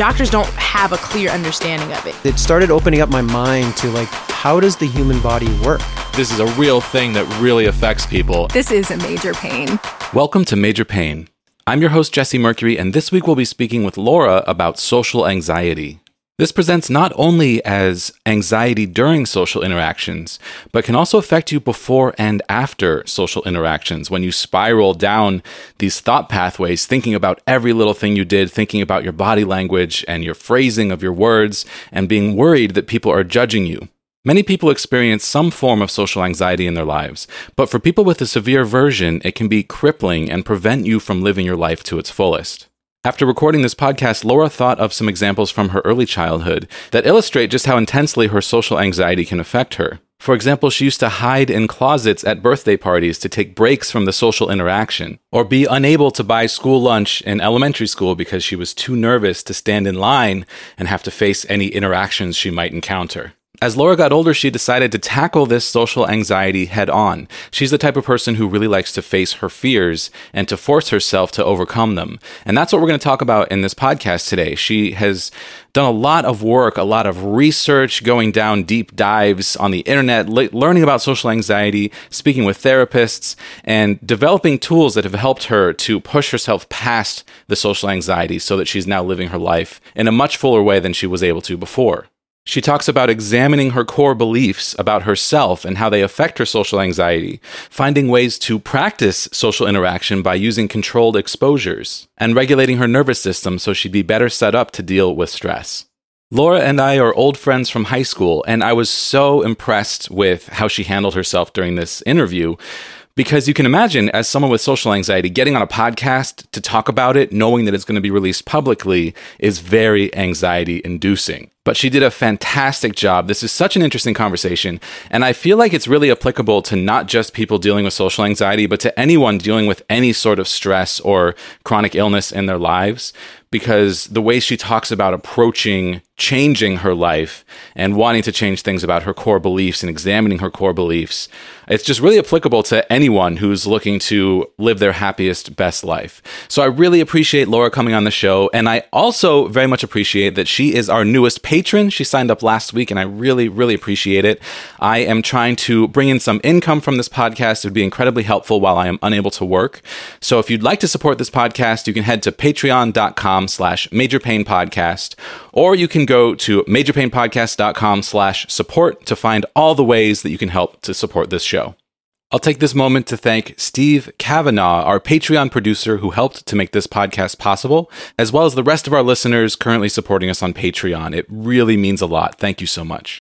doctors don't have a clear understanding of it. It started opening up my mind to like, how does the human body work? This is a real thing that really affects people. This is a major pain. Welcome to Major Pain. I'm your host, Jesse Mercury, and this week we'll be speaking with Laura about social anxiety. This presents not only as anxiety during social interactions, but can also affect you before and after social interactions when you spiral down these thought pathways, thinking about every little thing you did, thinking about your body language and your phrasing of your words, and being worried that people are judging you. Many people experience some form of social anxiety in their lives, but for people with a severe version, it can be crippling and prevent you from living your life to its fullest. After recording this podcast, Laura thought of some examples from her early childhood that illustrate just how intensely her social anxiety can affect her. For example, she used to hide in closets at birthday parties to take breaks from the social interaction, or be unable to buy school lunch in elementary school because she was too nervous to stand in line and have to face any interactions she might encounter. As Laura got older, she decided to tackle this social anxiety head on. She's the type of person who really likes to face her fears and to force herself to overcome them. And that's what we're going to talk about in this podcast today. She has done a lot of work, a lot of research, going down deep dives on the internet, le- learning about social anxiety, speaking with therapists, and developing tools that have helped her to push herself past the social anxiety so that she's now living her life in a much fuller way than she was able to before. She talks about examining her core beliefs about herself and how they affect her social anxiety, finding ways to practice social interaction by using controlled exposures, and regulating her nervous system so she'd be better set up to deal with stress. Laura and I are old friends from high school, and I was so impressed with how she handled herself during this interview because you can imagine, as someone with social anxiety, getting on a podcast to talk about it, knowing that it's going to be released publicly, is very anxiety inducing. But she did a fantastic job. This is such an interesting conversation. And I feel like it's really applicable to not just people dealing with social anxiety, but to anyone dealing with any sort of stress or chronic illness in their lives because the way she talks about approaching changing her life and wanting to change things about her core beliefs and examining her core beliefs, it's just really applicable to anyone who's looking to live their happiest, best life. So I really appreciate Laura coming on the show. And I also very much appreciate that she is our newest patron. She signed up last week, and I really, really appreciate it. I am trying to bring in some income from this podcast. It would be incredibly helpful while I am unable to work. So if you'd like to support this podcast, you can head to patreon.com slash major pain podcast, or you can go to majorpainpodcast.com slash support to find all the ways that you can help to support this show. I'll take this moment to thank Steve Kavanaugh, our Patreon producer who helped to make this podcast possible, as well as the rest of our listeners currently supporting us on Patreon. It really means a lot. Thank you so much.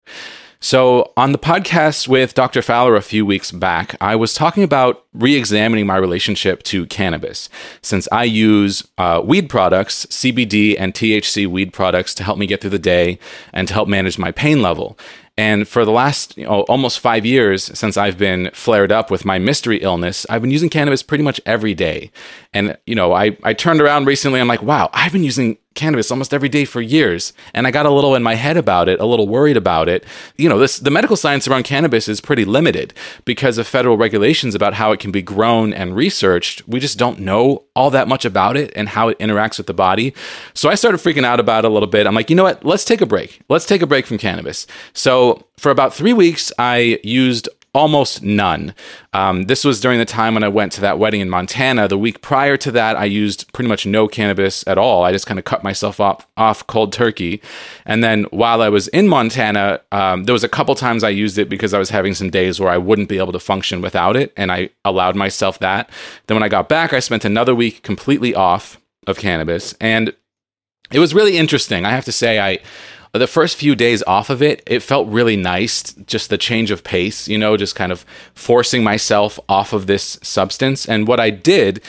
So, on the podcast with Dr. Fowler a few weeks back, I was talking about re examining my relationship to cannabis since I use uh, weed products, CBD and THC weed products, to help me get through the day and to help manage my pain level. And for the last you know, almost five years since I've been flared up with my mystery illness, I've been using cannabis pretty much every day. And, you know, I, I turned around recently, I'm like, wow, I've been using cannabis almost every day for years and i got a little in my head about it a little worried about it. You know this the medical science around cannabis is pretty limited because of federal regulations about how it can be grown and researched. We just don't know all that much about it and how it interacts with the body. So i started freaking out about it a little bit. I'm like you know what? Let's take a break. Let's take a break from cannabis. So for about three weeks i used almost none. Um, this was during the time when I went to that wedding in Montana. The week prior to that, I used pretty much no cannabis at all. I just kind of cut myself off, off cold turkey. And then while I was in Montana, um, there was a couple times I used it because I was having some days where I wouldn't be able to function without it. And I allowed myself that. Then when I got back, I spent another week completely off of cannabis. And it was really interesting. I have to say, I the first few days off of it, it felt really nice. Just the change of pace, you know, just kind of forcing myself off of this substance. And what I did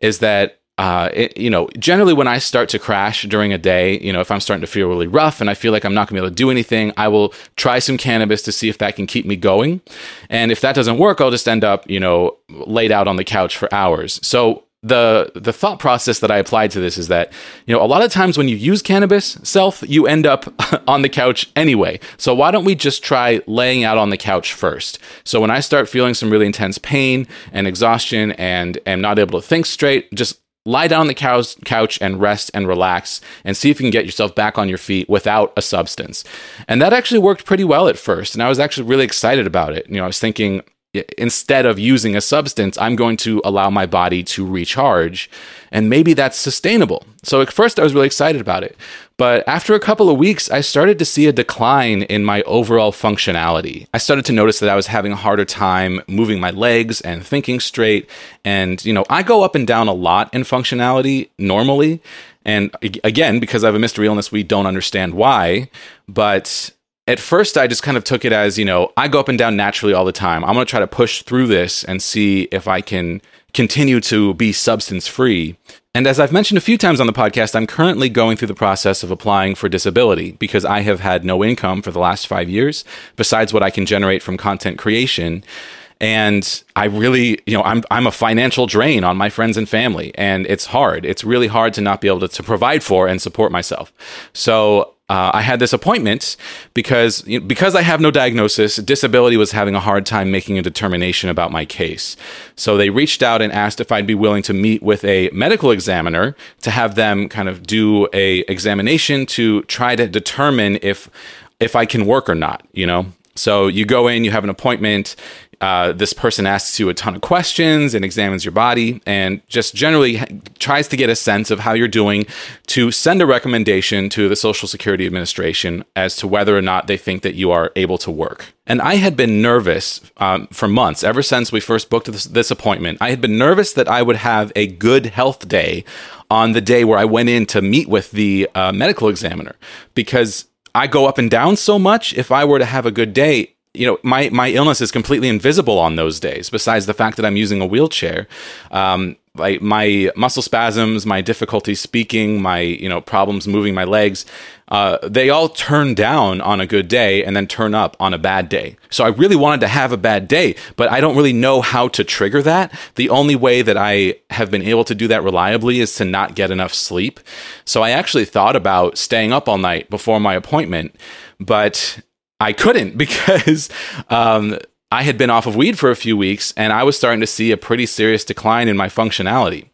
is that uh, it, you know, generally when I start to crash during a day, you know, if I'm starting to feel really rough and I feel like I'm not gonna be able to do anything, I will try some cannabis to see if that can keep me going. And if that doesn't work, I'll just end up, you know, laid out on the couch for hours. So the the thought process that I applied to this is that you know a lot of times when you use cannabis self you end up on the couch anyway. So why don't we just try laying out on the couch first? So when I start feeling some really intense pain and exhaustion and am not able to think straight, just lie down on the couch, couch and rest and relax and see if you can get yourself back on your feet without a substance. And that actually worked pretty well at first. And I was actually really excited about it. You know, I was thinking, instead of using a substance, I'm going to allow my body to recharge. And maybe that's sustainable. So at first, I was really excited about it. But after a couple of weeks, I started to see a decline in my overall functionality. I started to notice that I was having a harder time moving my legs and thinking straight. And, you know, I go up and down a lot in functionality normally. And again, because I have a mystery illness, we don't understand why. But at first I just kind of took it as, you know, I go up and down naturally all the time. I'm going to try to push through this and see if I can continue to be substance free. And as I've mentioned a few times on the podcast, I'm currently going through the process of applying for disability because I have had no income for the last five years besides what I can generate from content creation. And I really, you know, I'm I'm a financial drain on my friends and family, and it's hard. It's really hard to not be able to, to provide for and support myself. So uh, I had this appointment because you know, because I have no diagnosis, disability was having a hard time making a determination about my case. So they reached out and asked if I'd be willing to meet with a medical examiner to have them kind of do a examination to try to determine if if I can work or not. You know, so you go in, you have an appointment. Uh, this person asks you a ton of questions and examines your body and just generally tries to get a sense of how you're doing to send a recommendation to the Social Security Administration as to whether or not they think that you are able to work. And I had been nervous um, for months, ever since we first booked this, this appointment. I had been nervous that I would have a good health day on the day where I went in to meet with the uh, medical examiner because I go up and down so much. If I were to have a good day, you know, my my illness is completely invisible on those days. Besides the fact that I'm using a wheelchair, um, like my muscle spasms, my difficulty speaking, my you know problems moving my legs, uh, they all turn down on a good day and then turn up on a bad day. So I really wanted to have a bad day, but I don't really know how to trigger that. The only way that I have been able to do that reliably is to not get enough sleep. So I actually thought about staying up all night before my appointment, but I couldn't because um, I had been off of weed for a few weeks and I was starting to see a pretty serious decline in my functionality.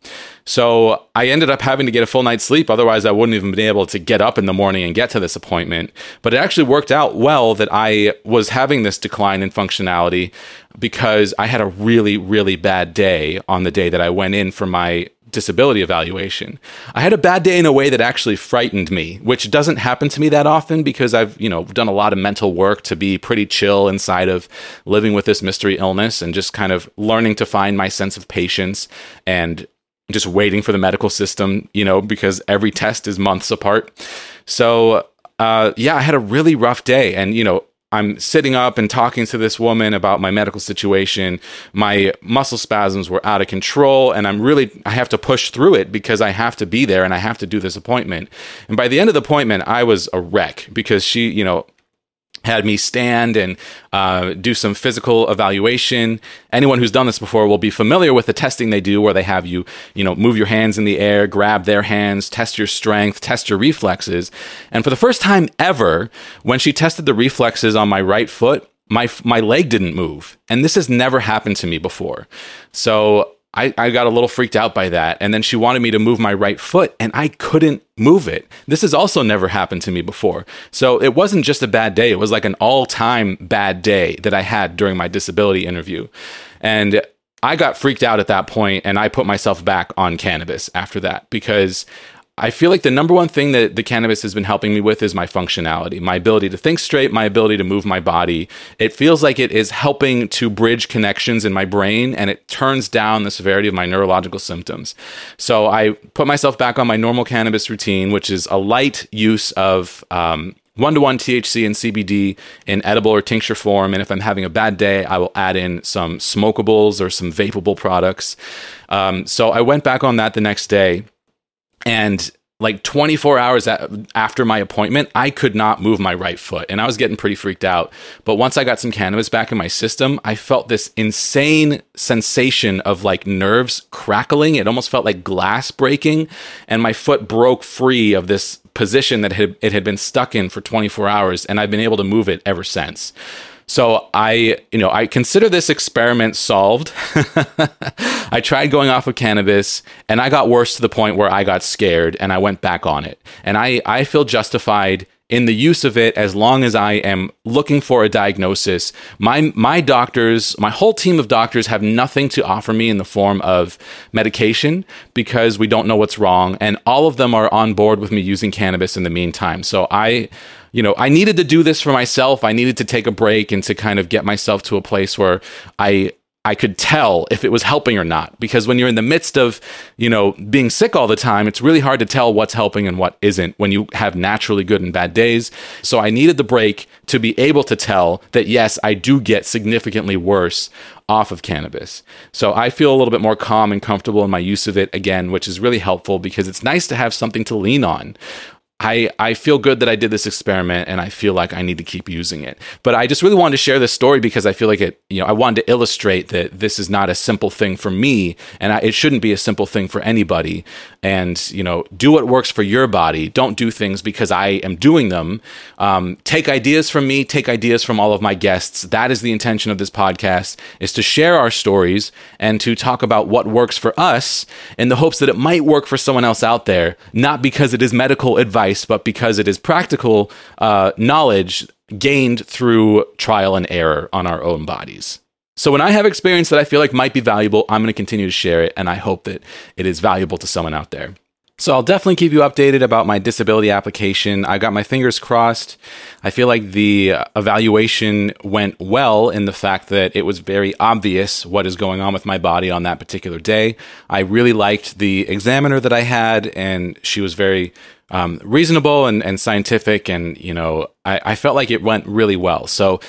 So I ended up having to get a full night's sleep. Otherwise, I wouldn't even been able to get up in the morning and get to this appointment. But it actually worked out well that I was having this decline in functionality because I had a really, really bad day on the day that I went in for my disability evaluation. I had a bad day in a way that actually frightened me, which doesn't happen to me that often because I've, you know, done a lot of mental work to be pretty chill inside of living with this mystery illness and just kind of learning to find my sense of patience and just waiting for the medical system, you know, because every test is months apart. So, uh, yeah, I had a really rough day. And, you know, I'm sitting up and talking to this woman about my medical situation. My muscle spasms were out of control, and I'm really, I have to push through it because I have to be there and I have to do this appointment. And by the end of the appointment, I was a wreck because she, you know, had me stand and uh, do some physical evaluation. Anyone who's done this before will be familiar with the testing they do, where they have you, you know, move your hands in the air, grab their hands, test your strength, test your reflexes. And for the first time ever, when she tested the reflexes on my right foot, my my leg didn't move, and this has never happened to me before. So I, I got a little freaked out by that. And then she wanted me to move my right foot, and I couldn't move it. This has also never happened to me before. So it wasn't just a bad day, it was like an all time bad day that I had during my disability interview. And I got freaked out at that point, and I put myself back on cannabis after that because I feel like the number one thing that the cannabis has been helping me with is my functionality, my ability to think straight, my ability to move my body. It feels like it is helping to bridge connections in my brain and it turns down the severity of my neurological symptoms. So I put myself back on my normal cannabis routine, which is a light use of um, one to one THC and CBD in edible or tincture form. And if I'm having a bad day, I will add in some smokables or some vapable products. Um, so I went back on that the next day and like 24 hours after my appointment, I could not move my right foot and I was getting pretty freaked out. But once I got some cannabis back in my system, I felt this insane sensation of like nerves crackling. It almost felt like glass breaking and my foot broke free of this position that it had been stuck in for 24 hours and I've been able to move it ever since. So I, you know, I consider this experiment solved. I tried going off of cannabis and I got worse to the point where I got scared and I went back on it. And I, I feel justified in the use of it as long as I am looking for a diagnosis. My my doctors, my whole team of doctors have nothing to offer me in the form of medication because we don't know what's wrong and all of them are on board with me using cannabis in the meantime. So I you know, I needed to do this for myself. I needed to take a break and to kind of get myself to a place where I I could tell if it was helping or not. Because when you're in the midst of, you know, being sick all the time, it's really hard to tell what's helping and what isn't when you have naturally good and bad days. So I needed the break to be able to tell that, yes, I do get significantly worse off of cannabis. So I feel a little bit more calm and comfortable in my use of it again, which is really helpful because it's nice to have something to lean on. I, I feel good that I did this experiment and I feel like I need to keep using it. But I just really wanted to share this story because I feel like it, you know, I wanted to illustrate that this is not a simple thing for me and I, it shouldn't be a simple thing for anybody. And, you know, do what works for your body. Don't do things because I am doing them. Um, take ideas from me, take ideas from all of my guests. That is the intention of this podcast is to share our stories and to talk about what works for us in the hopes that it might work for someone else out there, not because it is medical advice but because it is practical uh, knowledge gained through trial and error on our own bodies. So when I have experience that I feel like might be valuable, I'm going to continue to share it, and I hope that it is valuable to someone out there. So I'll definitely keep you updated about my disability application. I got my fingers crossed. I feel like the evaluation went well in the fact that it was very obvious what is going on with my body on that particular day. I really liked the examiner that I had, and she was very um, reasonable and, and scientific. And, you know, I, I felt like it went really well. So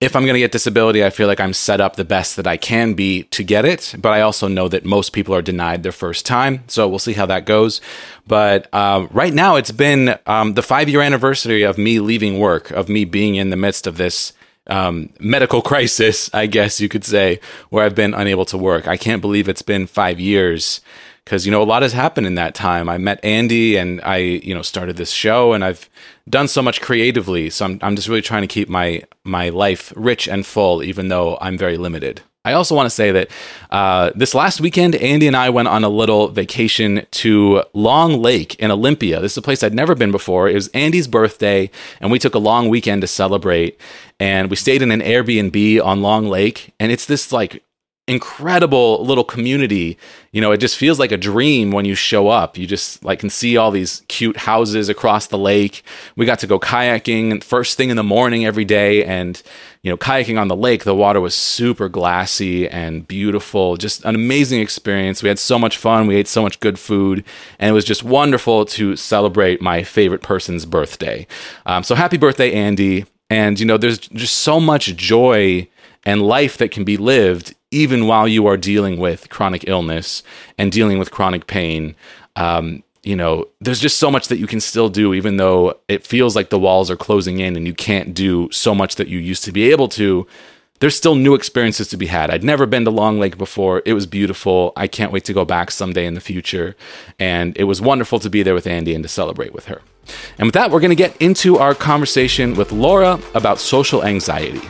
if I'm going to get disability, I feel like I'm set up the best that I can be to get it. But I also know that most people are denied their first time. So we'll see how that goes. But uh, right now, it's been um, the five year anniversary of me leaving work, of me being in the midst of this um, medical crisis, I guess you could say, where I've been unable to work. I can't believe it's been five years because you know a lot has happened in that time. I met Andy and I you know started this show and I've done so much creatively. So I'm I'm just really trying to keep my my life rich and full, even though I'm very limited. I also want to say that uh, this last weekend, Andy and I went on a little vacation to Long Lake in Olympia. This is a place I'd never been before. It was Andy's birthday, and we took a long weekend to celebrate. And we stayed in an Airbnb on Long Lake, and it's this like incredible little community. You know, it just feels like a dream when you show up. You just like can see all these cute houses across the lake. We got to go kayaking first thing in the morning every day and you know, kayaking on the lake, the water was super glassy and beautiful. Just an amazing experience. We had so much fun. We ate so much good food, and it was just wonderful to celebrate my favorite person's birthday. Um, so happy birthday, Andy! And you know, there's just so much joy and life that can be lived even while you are dealing with chronic illness and dealing with chronic pain. Um, you know, there's just so much that you can still do, even though it feels like the walls are closing in and you can't do so much that you used to be able to. There's still new experiences to be had. I'd never been to Long Lake before. It was beautiful. I can't wait to go back someday in the future. And it was wonderful to be there with Andy and to celebrate with her. And with that, we're going to get into our conversation with Laura about social anxiety.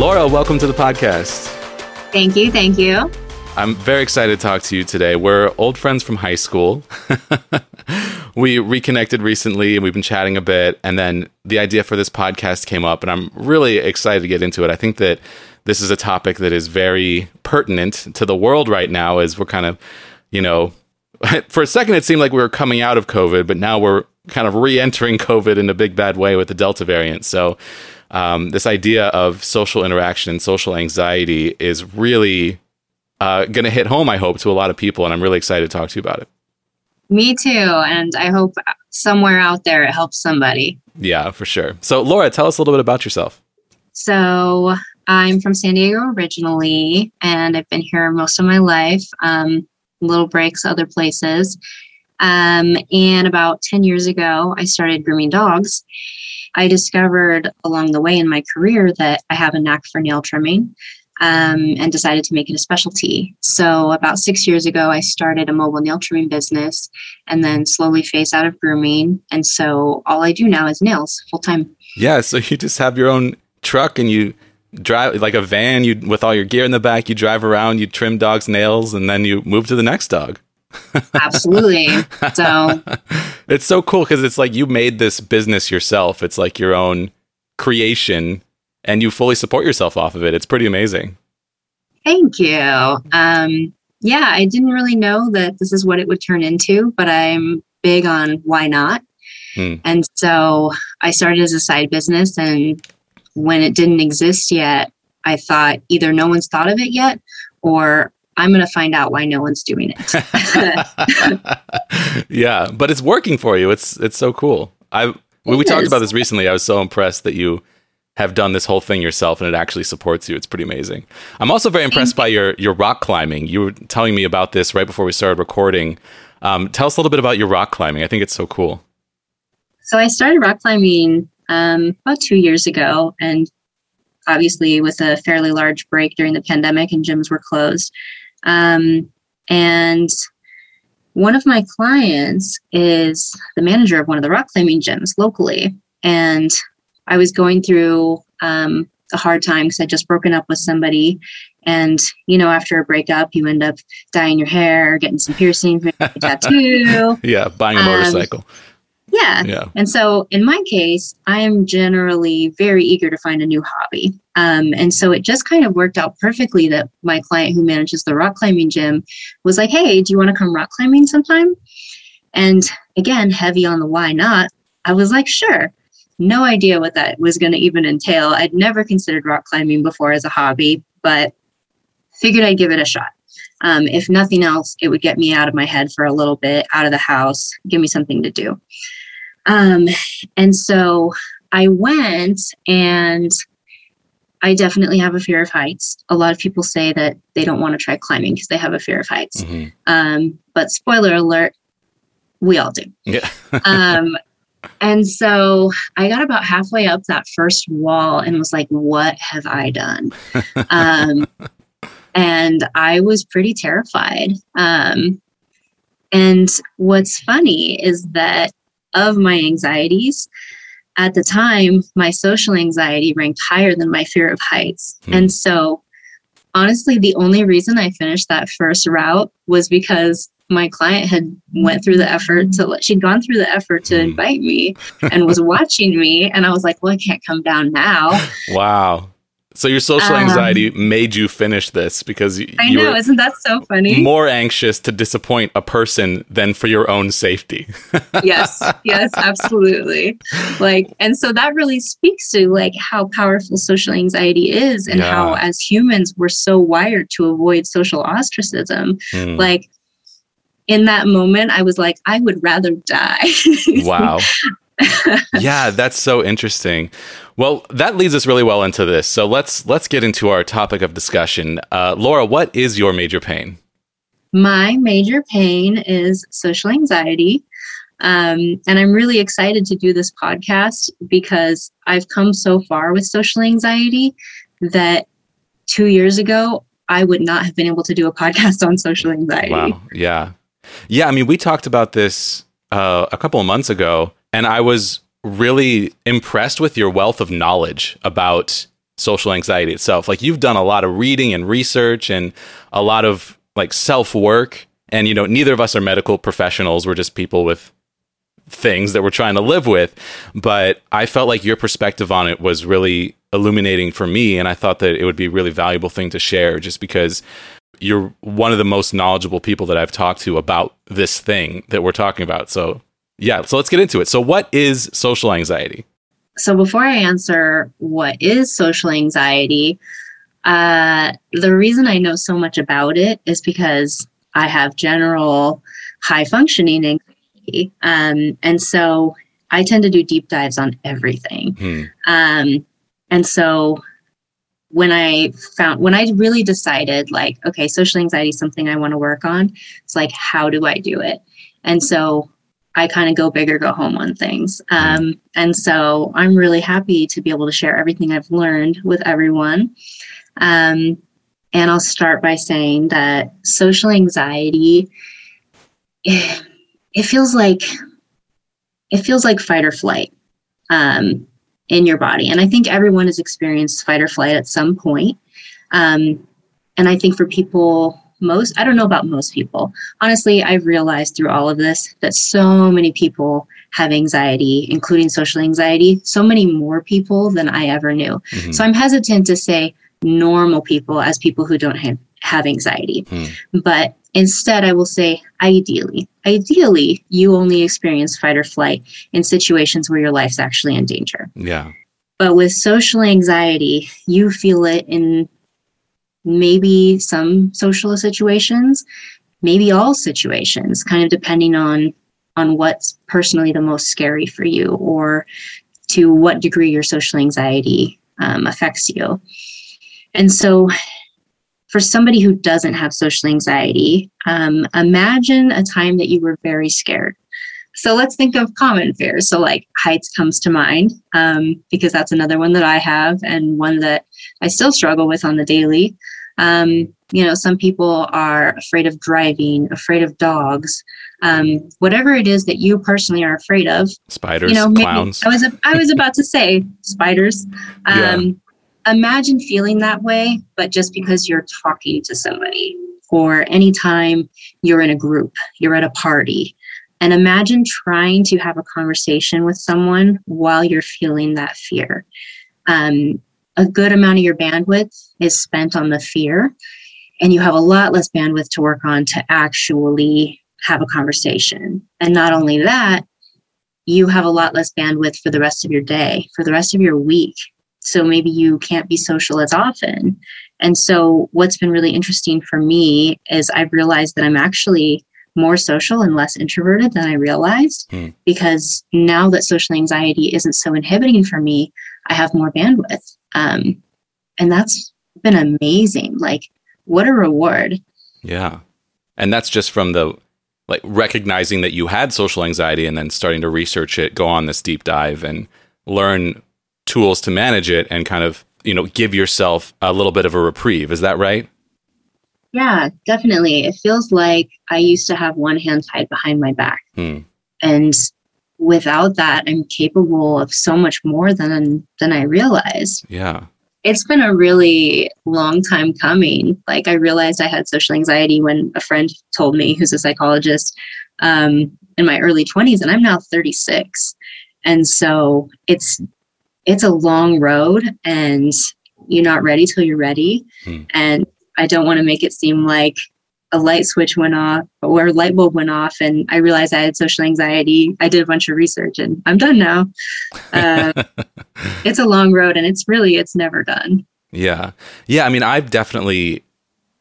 Laura, welcome to the podcast. Thank you. Thank you. I'm very excited to talk to you today. We're old friends from high school. we reconnected recently and we've been chatting a bit. And then the idea for this podcast came up, and I'm really excited to get into it. I think that this is a topic that is very pertinent to the world right now as we're kind of, you know, for a second it seemed like we were coming out of COVID, but now we're kind of re entering COVID in a big bad way with the Delta variant. So, um, this idea of social interaction and social anxiety is really uh, going to hit home, I hope, to a lot of people. And I'm really excited to talk to you about it. Me too. And I hope somewhere out there it helps somebody. Yeah, for sure. So, Laura, tell us a little bit about yourself. So, I'm from San Diego originally, and I've been here most of my life, um, little breaks other places. Um, and about 10 years ago, I started grooming dogs. I discovered along the way in my career that I have a knack for nail trimming. um, and decided to make it a specialty. So, about six years ago, I started a mobile nail trimming business and then slowly phased out of grooming. And so, all I do now is nails full time. Yeah. So, you just have your own truck and you drive like a van you with all your gear in the back you drive around you trim dogs nails and then you move to the next dog Absolutely. So it's so cool because it's like you made this business yourself. It's like your own creation and you fully support yourself off of it. It's pretty amazing. Thank you. Um, yeah, I didn't really know that this is what it would turn into, but I'm big on why not. Hmm. And so I started as a side business. And when it didn't exist yet, I thought either no one's thought of it yet or I'm going to find out why no one's doing it. yeah, but it's working for you. It's it's so cool. I when we talked about this recently, I was so impressed that you have done this whole thing yourself and it actually supports you. It's pretty amazing. I'm also very impressed by your your rock climbing. You were telling me about this right before we started recording. Um, tell us a little bit about your rock climbing. I think it's so cool. So I started rock climbing um, about two years ago, and obviously with a fairly large break during the pandemic and gyms were closed. Um, and one of my clients is the manager of one of the rock climbing gyms locally. And I was going through um, a hard time because I'd just broken up with somebody. And, you know, after a breakup, you end up dyeing your hair, getting some piercings, a tattoo. yeah, buying a motorcycle. Um, yeah. yeah. And so in my case, I am generally very eager to find a new hobby. Um, and so it just kind of worked out perfectly that my client who manages the rock climbing gym was like, hey, do you want to come rock climbing sometime? And again, heavy on the why not. I was like, sure. No idea what that was going to even entail. I'd never considered rock climbing before as a hobby, but figured I'd give it a shot. Um, if nothing else, it would get me out of my head for a little bit, out of the house, give me something to do. Um, and so I went and I definitely have a fear of heights. A lot of people say that they don't want to try climbing because they have a fear of heights. Mm-hmm. Um, but spoiler alert, we all do. Yeah. um, and so I got about halfway up that first wall and was like, what have I done? um, and I was pretty terrified. Um, and what's funny is that of my anxieties, at the time, my social anxiety ranked higher than my fear of heights. Hmm. And so, honestly, the only reason I finished that first route was because my client had went through the effort to she'd gone through the effort to hmm. invite me and was watching me and i was like well i can't come down now wow so your social um, anxiety um, made you finish this because you, I know, isn't that so funny? More anxious to disappoint a person than for your own safety. yes, yes, absolutely. Like, and so that really speaks to like how powerful social anxiety is, and yeah. how as humans we're so wired to avoid social ostracism. Mm. Like, in that moment, I was like, I would rather die. wow. Yeah, that's so interesting. Well, that leads us really well into this. So let's let's get into our topic of discussion. Uh, Laura, what is your major pain? My major pain is social anxiety. Um, and I'm really excited to do this podcast because I've come so far with social anxiety that two years ago, I would not have been able to do a podcast on social anxiety. Wow. Yeah. Yeah. I mean, we talked about this uh, a couple of months ago and I was really impressed with your wealth of knowledge about social anxiety itself. Like you've done a lot of reading and research and a lot of like self work. And, you know, neither of us are medical professionals. We're just people with things that we're trying to live with. But I felt like your perspective on it was really illuminating for me. And I thought that it would be a really valuable thing to share just because you're one of the most knowledgeable people that I've talked to about this thing that we're talking about. So yeah, so let's get into it. So, what is social anxiety? So, before I answer what is social anxiety, uh, the reason I know so much about it is because I have general high functioning anxiety. Um, and so I tend to do deep dives on everything. Hmm. Um, and so when I found, when I really decided, like, okay, social anxiety is something I want to work on, it's like, how do I do it? And so I kind of go big or go home on things. Um, and so I'm really happy to be able to share everything I've learned with everyone. Um, And I'll start by saying that social anxiety, it, feels like it feels like fight or flight um, in your body. And I think everyone has experienced fight or flight at some point. Um, and I think for people, most, I don't know about most people. Honestly, I've realized through all of this that so many people have anxiety, including social anxiety, so many more people than I ever knew. Mm-hmm. So I'm hesitant to say normal people as people who don't have, have anxiety. Mm. But instead, I will say ideally, ideally, you only experience fight or flight in situations where your life's actually in danger. Yeah. But with social anxiety, you feel it in maybe some social situations, maybe all situations, kind of depending on on what's personally the most scary for you or to what degree your social anxiety um, affects you. And so, for somebody who doesn't have social anxiety, um, imagine a time that you were very scared. So let's think of common fears. So, like heights comes to mind um, because that's another one that I have and one that I still struggle with on the daily. Um, you know, some people are afraid of driving, afraid of dogs, um, whatever it is that you personally are afraid of. Spiders, you know, clowns. I was I was about to say spiders. Um, yeah imagine feeling that way, but just because you're talking to somebody or anytime you're in a group, you're at a party. And imagine trying to have a conversation with someone while you're feeling that fear. Um, a good amount of your bandwidth is spent on the fear, and you have a lot less bandwidth to work on to actually have a conversation. And not only that, you have a lot less bandwidth for the rest of your day, for the rest of your week, so maybe you can't be social as often. And so, what's been really interesting for me is I've realized that I'm actually more social and less introverted than I realized hmm. because now that social anxiety isn't so inhibiting for me, I have more bandwidth. Um, and that's been amazing. Like, what a reward. Yeah. And that's just from the like recognizing that you had social anxiety and then starting to research it, go on this deep dive and learn tools to manage it and kind of you know give yourself a little bit of a reprieve is that right yeah definitely it feels like i used to have one hand tied behind my back hmm. and without that i'm capable of so much more than than i realized yeah it's been a really long time coming like i realized i had social anxiety when a friend told me who's a psychologist um, in my early 20s and i'm now 36 and so it's it's a long road and you're not ready till you're ready. Hmm. And I don't want to make it seem like a light switch went off or a light bulb went off and I realized I had social anxiety. I did a bunch of research and I'm done now. Uh, it's a long road and it's really, it's never done. Yeah. Yeah. I mean, I've definitely,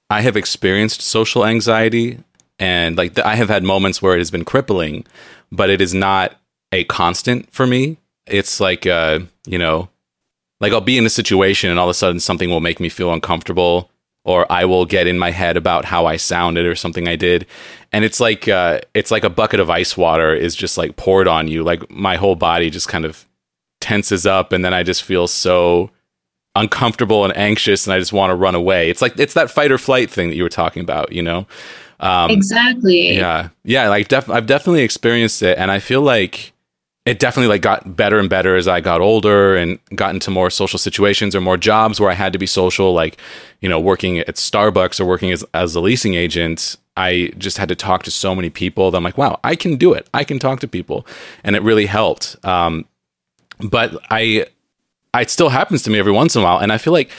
I have experienced social anxiety and like the, I have had moments where it has been crippling, but it is not a constant for me it's like uh, you know, like I'll be in a situation and all of a sudden something will make me feel uncomfortable or I will get in my head about how I sounded or something I did. And it's like uh, it's like a bucket of ice water is just like poured on you. Like my whole body just kind of tenses up and then I just feel so uncomfortable and anxious and I just want to run away. It's like it's that fight or flight thing that you were talking about, you know? Um, exactly. Yeah. Yeah, like def- I've definitely experienced it and I feel like it definitely like got better and better as I got older and got into more social situations or more jobs where I had to be social, like, you know, working at Starbucks or working as, as a leasing agent. I just had to talk to so many people that I'm like, wow, I can do it. I can talk to people. And it really helped. Um, but I, it still happens to me every once in a while. And I feel like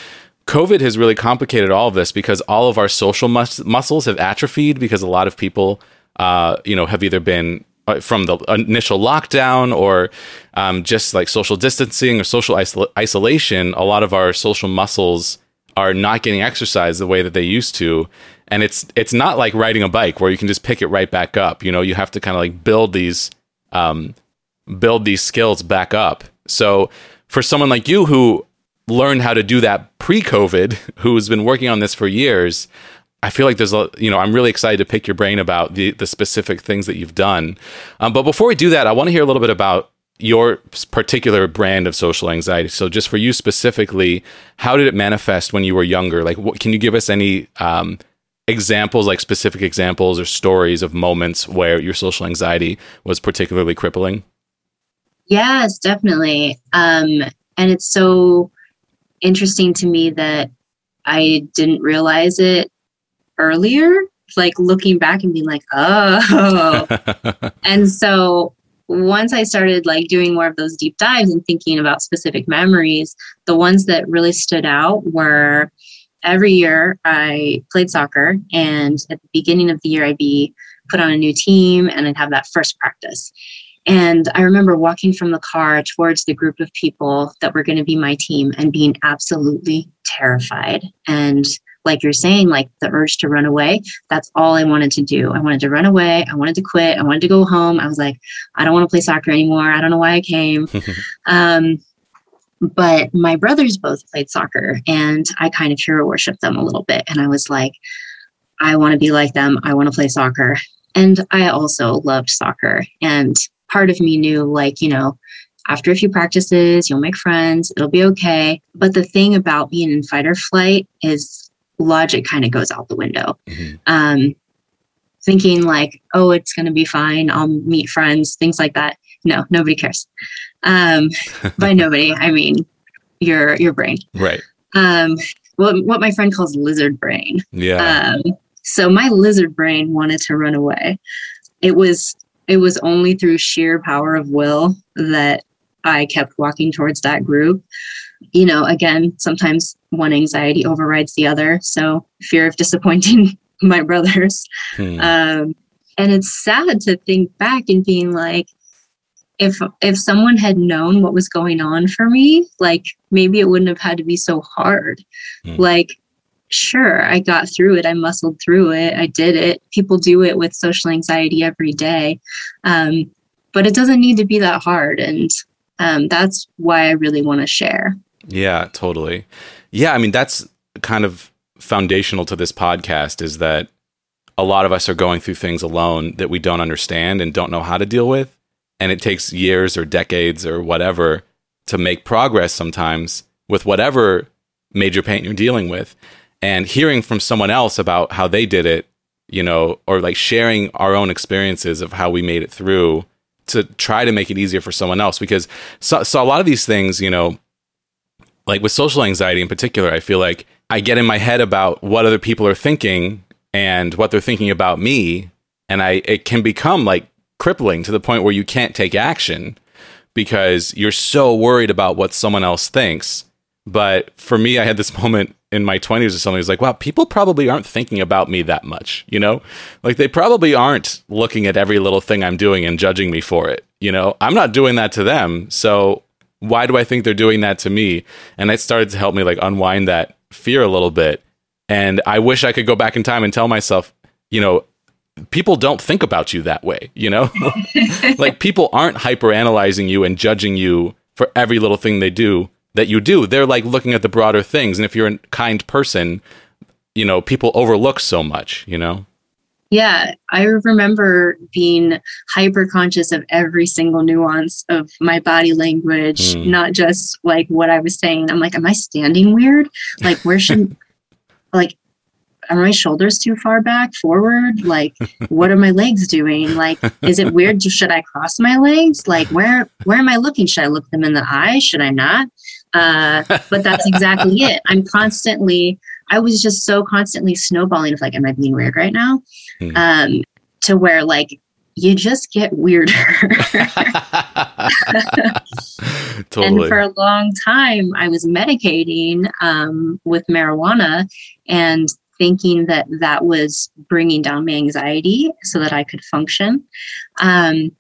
COVID has really complicated all of this because all of our social mus- muscles have atrophied because a lot of people, uh, you know, have either been from the initial lockdown or um, just like social distancing or social isol- isolation, a lot of our social muscles are not getting exercised the way that they used to. And it's it's not like riding a bike where you can just pick it right back up. You know, you have to kind of like build these um, build these skills back up. So for someone like you who learned how to do that pre-COVID, who's been working on this for years, I feel like there's a, you know, I'm really excited to pick your brain about the, the specific things that you've done. Um, but before we do that, I want to hear a little bit about your particular brand of social anxiety. So, just for you specifically, how did it manifest when you were younger? Like, what, can you give us any um, examples, like specific examples or stories of moments where your social anxiety was particularly crippling? Yes, definitely. Um, and it's so interesting to me that I didn't realize it earlier, like looking back and being like, oh. and so once I started like doing more of those deep dives and thinking about specific memories, the ones that really stood out were every year I played soccer, and at the beginning of the year, I'd be put on a new team and I'd have that first practice. And I remember walking from the car towards the group of people that were going to be my team and being absolutely terrified. And like you're saying, like the urge to run away, that's all I wanted to do. I wanted to run away. I wanted to quit. I wanted to go home. I was like, I don't want to play soccer anymore. I don't know why I came. um, but my brothers both played soccer and I kind of hero worshiped them a little bit. And I was like, I want to be like them. I want to play soccer. And I also loved soccer. And part of me knew, like, you know, after a few practices, you'll make friends, it'll be okay. But the thing about being in fight or flight is logic kind of goes out the window. Mm-hmm. Um, thinking like, oh, it's going to be fine, I'll meet friends, things like that. No, nobody cares. Um, by nobody, I mean your your brain. Right. Um, what what my friend calls lizard brain. Yeah. Um, so my lizard brain wanted to run away. It was it was only through sheer power of will that I kept walking towards that group. You know, again, sometimes one anxiety overrides the other. So fear of disappointing my brothers. Hmm. Um, and it's sad to think back and being like, if if someone had known what was going on for me, like maybe it wouldn't have had to be so hard. Hmm. Like sure, I got through it. I muscled through it. I did it. People do it with social anxiety every day. Um, but it doesn't need to be that hard. And um, that's why I really want to share. Yeah, totally. Yeah, I mean, that's kind of foundational to this podcast is that a lot of us are going through things alone that we don't understand and don't know how to deal with. And it takes years or decades or whatever to make progress sometimes with whatever major pain you're dealing with and hearing from someone else about how they did it, you know, or like sharing our own experiences of how we made it through to try to make it easier for someone else. Because so, so a lot of these things, you know, like with social anxiety in particular, I feel like I get in my head about what other people are thinking and what they're thinking about me. And I, it can become like crippling to the point where you can't take action because you're so worried about what someone else thinks. But for me, I had this moment in my 20s or something is like, wow, people probably aren't thinking about me that much, you know? Like they probably aren't looking at every little thing I'm doing and judging me for it, you know? I'm not doing that to them. So why do I think they're doing that to me? And it started to help me like unwind that fear a little bit. And I wish I could go back in time and tell myself, you know, people don't think about you that way, you know? like people aren't hyper analyzing you and judging you for every little thing they do that you do. They're like looking at the broader things. And if you're a kind person, you know, people overlook so much, you know? Yeah, I remember being hyper conscious of every single nuance of my body language, mm. not just like what I was saying. I'm like, am I standing weird? Like, where should, like, are my shoulders too far back forward? Like what are my legs doing? Like is it weird should i cross my legs? Like where where am i looking? Should i look them in the eye? Should i not? Uh, but that's exactly it. I'm constantly i was just so constantly snowballing of like am i being weird right now hmm. um, to where like you just get weirder. totally. And for a long time, I was medicating um, with marijuana, and thinking that that was bringing down my anxiety so that I could function. Um,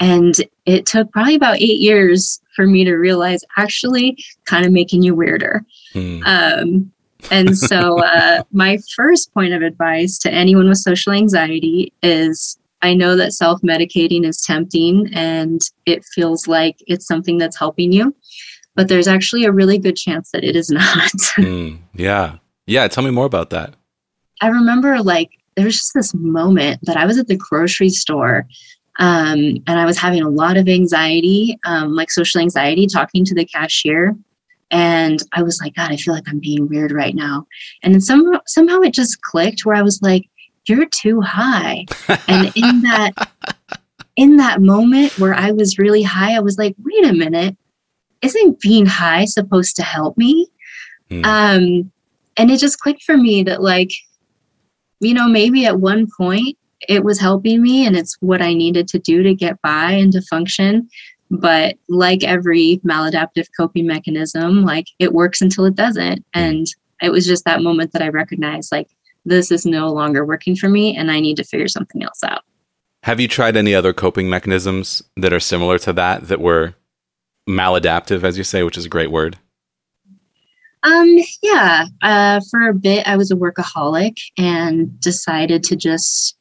and it took probably about eight years for me to realize actually kind of making you weirder. Hmm. Um, and so, uh, my first point of advice to anyone with social anxiety is I know that self medicating is tempting and it feels like it's something that's helping you, but there's actually a really good chance that it is not. mm, yeah. Yeah, tell me more about that. I remember like there was just this moment that I was at the grocery store Um, and I was having a lot of anxiety, um, like social anxiety, talking to the cashier. And I was like, God, I feel like I'm being weird right now. And then some, somehow it just clicked where I was like, you're too high. and in that, in that moment where I was really high, I was like, wait a minute, isn't being high supposed to help me? Mm. Um, and it just clicked for me that like, you know, maybe at one point it was helping me and it's what I needed to do to get by and to function. But like every maladaptive coping mechanism, like it works until it doesn't. Hmm. And it was just that moment that I recognized like this is no longer working for me and I need to figure something else out. Have you tried any other coping mechanisms that are similar to that that were maladaptive, as you say, which is a great word? Um, yeah. Uh, for a bit, I was a workaholic and decided to just,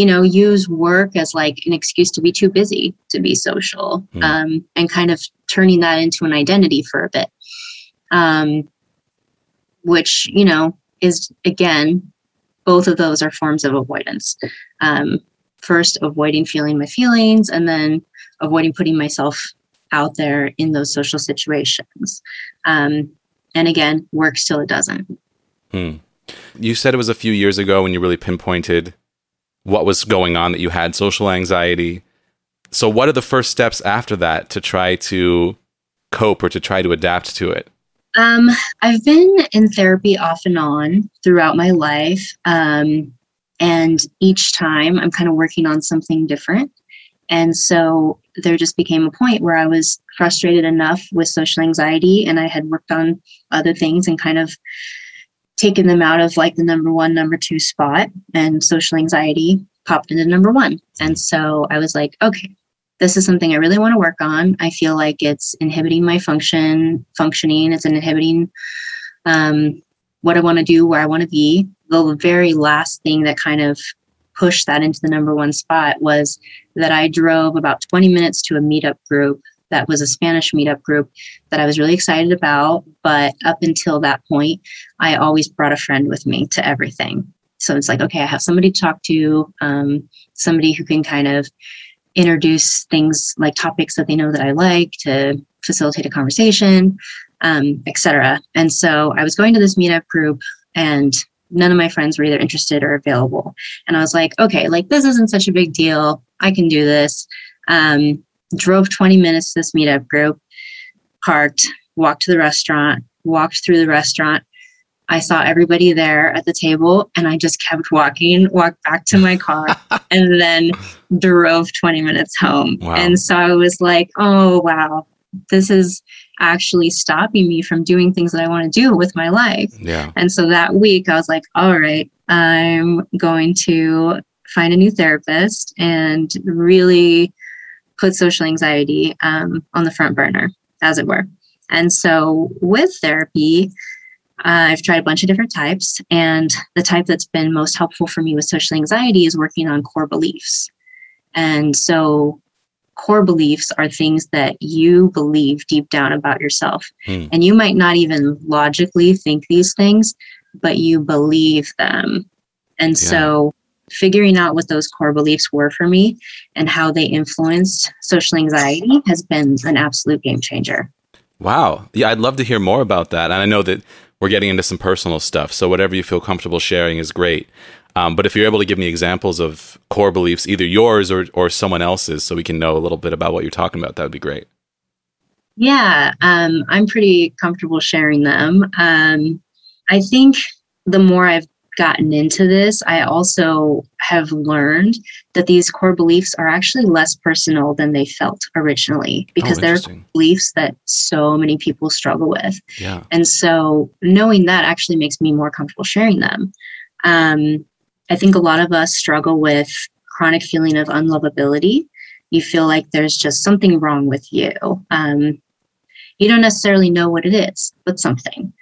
you know, use work as like an excuse to be too busy to be social, mm. um, and kind of turning that into an identity for a bit. Um, which you know is again, both of those are forms of avoidance. Um, first, avoiding feeling my feelings, and then avoiding putting myself out there in those social situations. Um, and again, works till it doesn't. Hmm. You said it was a few years ago when you really pinpointed what was going on that you had social anxiety. So, what are the first steps after that to try to cope or to try to adapt to it? Um, I've been in therapy off and on throughout my life. Um, and each time I'm kind of working on something different. And so there just became a point where I was frustrated enough with social anxiety and I had worked on other things and kind of taken them out of like the number one, number two spot. And social anxiety popped into number one. And so I was like, okay, this is something I really want to work on. I feel like it's inhibiting my function, functioning, it's inhibiting um, what I want to do, where I want to be. The very last thing that kind of pushed that into the number one spot was that I drove about 20 minutes to a meetup group that was a Spanish meetup group that I was really excited about. But up until that point, I always brought a friend with me to everything. So it's like, okay, I have somebody to talk to, um, somebody who can kind of introduce things like topics that they know that I like to facilitate a conversation, um, etc. And so I was going to this meetup group and none of my friends were either interested or available. And I was like, okay, like this isn't such a big deal. I can do this. Um, drove 20 minutes to this meetup group, parked, walked to the restaurant, walked through the restaurant. I saw everybody there at the table and I just kept walking, walked back to my car, and then drove 20 minutes home. Wow. And so I was like, oh, wow, this is actually stopping me from doing things that I want to do with my life. Yeah. And so that week I was like, all right, I'm going to find a new therapist and really put social anxiety um, on the front burner, as it were. And so with therapy, uh, I've tried a bunch of different types, and the type that's been most helpful for me with social anxiety is working on core beliefs. And so core beliefs are things that you believe deep down about yourself. Hmm. And you might not even logically think these things, but you believe them. And yeah. so figuring out what those core beliefs were for me and how they influenced social anxiety has been an absolute game changer. Wow. Yeah, I'd love to hear more about that. And I know that we're getting into some personal stuff. So whatever you feel comfortable sharing is great. Um, but if you're able to give me examples of core beliefs, either yours or, or someone else's, so we can know a little bit about what you're talking about, that would be great. Yeah, um, I'm pretty comfortable sharing them. Um, I think the more I've gotten into this, I also have learned that these core beliefs are actually less personal than they felt originally because oh, they're beliefs that so many people struggle with. Yeah. And so knowing that actually makes me more comfortable sharing them. Um, I think a lot of us struggle with chronic feeling of unlovability. You feel like there's just something wrong with you. Um, you don't necessarily know what it is, but something.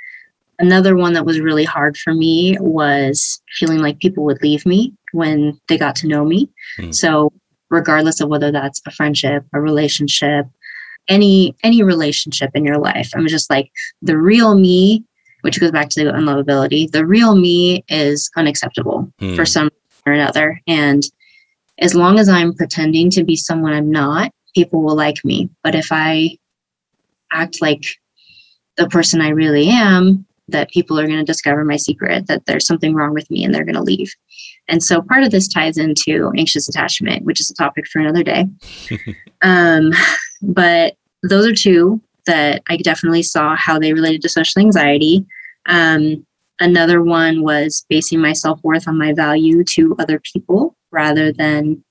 Another one that was really hard for me was feeling like people would leave me when they got to know me. Mm. So, regardless of whether that's a friendship, a relationship, any any relationship in your life, I'm just like the real me which goes back to the unlovability. The real me is unacceptable hmm. for some or another. And as long as I'm pretending to be someone I'm not, people will like me. But if I act like the person I really am, that people are going to discover my secret, that there's something wrong with me and they're going to leave. And so part of this ties into anxious attachment, which is a topic for another day. um, but those are two that I definitely saw how they related to social anxiety. Um, another one was basing my self worth on my value to other people rather than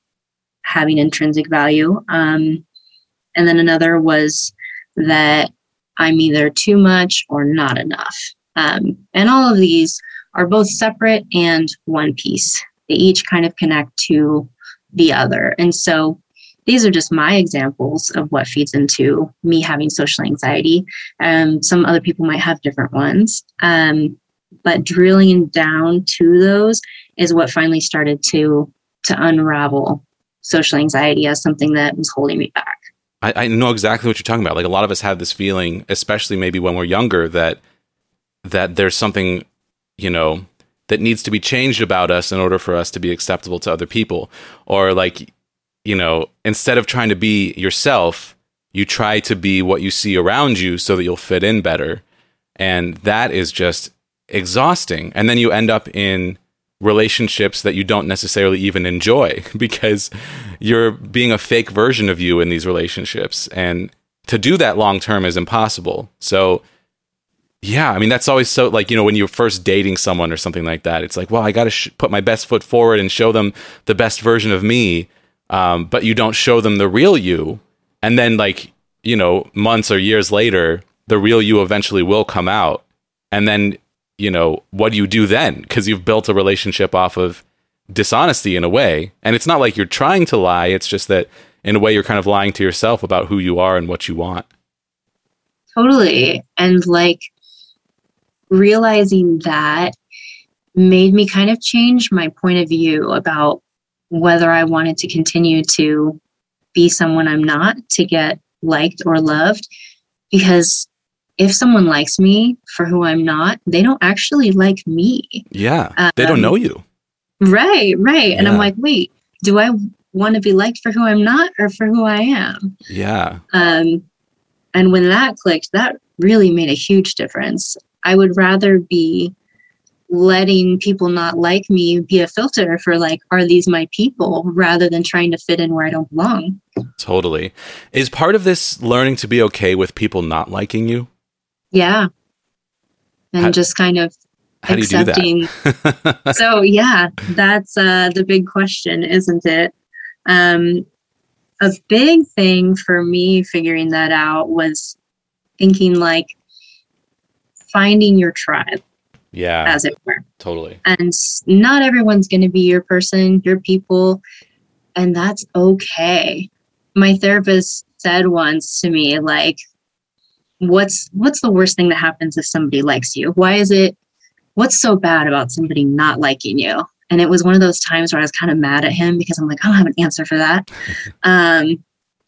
having intrinsic value. Um, and then another was that I'm either too much or not enough. Um, and all of these are both separate and one piece. They each kind of connect to the other. And so these are just my examples of what feeds into me having social anxiety. Um, some other people might have different ones. Um, but drilling down to those is what finally started to to unravel social anxiety as something that was holding me back. I, I know exactly what you're talking about. Like a lot of us have this feeling, especially maybe when we're younger, that that there's something, you know, that needs to be changed about us in order for us to be acceptable to other people. Or like, you know, instead of trying to be yourself, you try to be what you see around you so that you'll fit in better. And that is just exhausting. And then you end up in relationships that you don't necessarily even enjoy because you're being a fake version of you in these relationships. And to do that long term is impossible. So, yeah, I mean, that's always so like, you know, when you're first dating someone or something like that, it's like, well, I got to sh- put my best foot forward and show them the best version of me. Um, but you don't show them the real you. And then, like, you know, months or years later, the real you eventually will come out. And then, you know, what do you do then? Because you've built a relationship off of dishonesty in a way. And it's not like you're trying to lie, it's just that in a way you're kind of lying to yourself about who you are and what you want. Totally. And like, realizing that made me kind of change my point of view about whether I wanted to continue to be someone I'm not to get liked or loved. Because if someone likes me for who I'm not, they don't actually like me. Yeah. Um, they don't know you. Right, right. Yeah. And I'm like, wait, do I want to be liked for who I'm not or for who I am? Yeah. Um, and when that clicked, that really made a huge difference. I would rather be letting people not like me be a filter for like are these my people rather than trying to fit in where I don't belong. Totally. Is part of this learning to be okay with people not liking you? Yeah. And how, just kind of accepting. so yeah, that's uh the big question, isn't it? Um a big thing for me figuring that out was thinking like finding your tribe. Yeah. As it were. Totally. And not everyone's going to be your person, your people, and that's okay. My therapist said once to me like what's what's the worst thing that happens if somebody likes you? Why is it what's so bad about somebody not liking you? And it was one of those times where I was kind of mad at him because I'm like, I don't have an answer for that. um,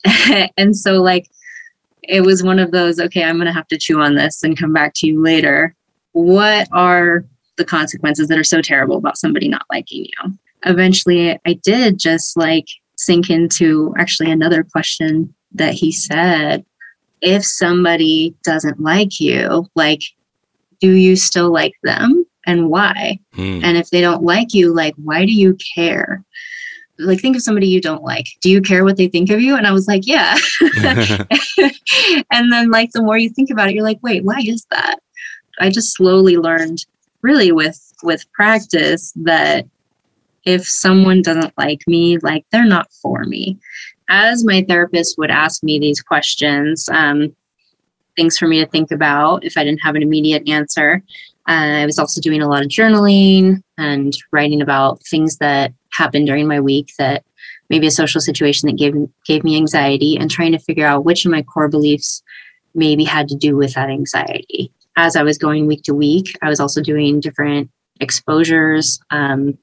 and so like it was one of those, okay, I'm going to have to chew on this and come back to you later. What are the consequences that are so terrible about somebody not liking you? Eventually, I did just like sink into actually another question that he said. If somebody doesn't like you, like, do you still like them and why? Hmm. And if they don't like you, like, why do you care? Like think of somebody you don't like. Do you care what they think of you? And i was like yeah. And then like the more you think about it you're like wait why is that? I just slowly learned really with with practice that if someone doesn't like me like they're not for me. As my therapist would ask me these questions um, things for me to think about if i didn't have an immediate answer. Uh, i was also doing a lot of journaling and writing about things that happened during my week that maybe a social situation that gave gave me anxiety and trying to figure out which of my core beliefs maybe had to do with that anxiety. As i was going week to week i was also doing different exposures um,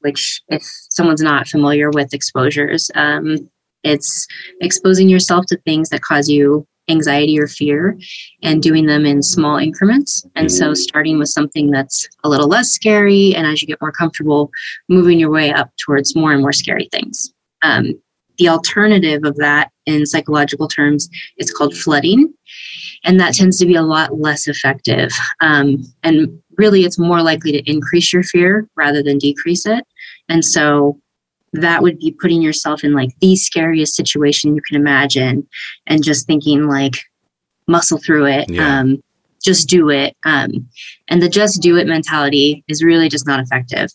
which if someone's not familiar with exposures um, it's exposing yourself to things that cause you anxiety or fear and doing them in small increments. And so starting with something that's a little less scary, and as you get more comfortable, moving your way up towards more and more scary things. Um, the alternative of that in psychological terms is called flooding. And that tends to be a lot less effective. Um, and really, it's more likely to increase your fear rather than decrease it. And so that would be putting yourself in like the scariest situation you can imagine and just thinking like muscle through it Yeah. um, just do it um, and the just do it mentality is really just not effective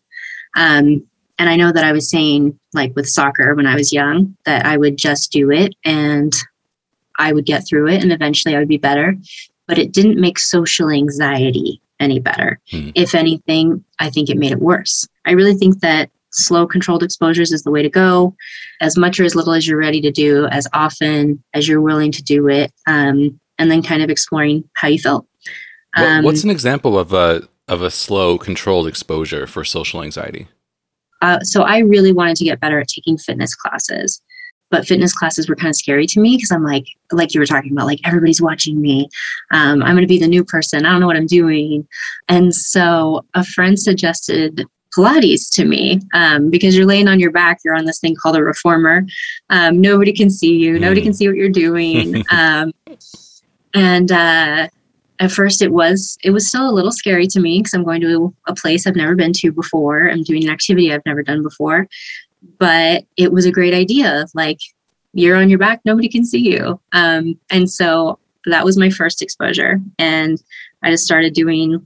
um, and i know that i was saying like with soccer when i was young that i would just do it and i would get through it and eventually i would be better but it didn't make social anxiety any better Hmm. if anything i think it made it worse i really think that slow controlled exposures is the way to go. As much or as little as you're ready to do as often as you're willing to do it um, and then kind of exploring how you felt. Um, what's an example of a of a slow, controlled exposure for social anxiety? uh, so i really wanted to get better at taking fitness classes but fitness classes were kind of scary to me because i'm like like you were talking about like everybody's watching me. Um, i'm going to be the new person. I don't know what i'm doing. And so a friend suggested pilates to me um, because you're laying on your back you're on this thing called a reformer. Um, nobody can see you nobody Mm. can see what you're doing. Um, and uh, at first it was it was still a little scary to me because i'm going to a place i've never been to before. I'm doing an activity i've never done before. But it was a great idea like you're on your back nobody can see you. Um, and so that was my first exposure. And i just started doing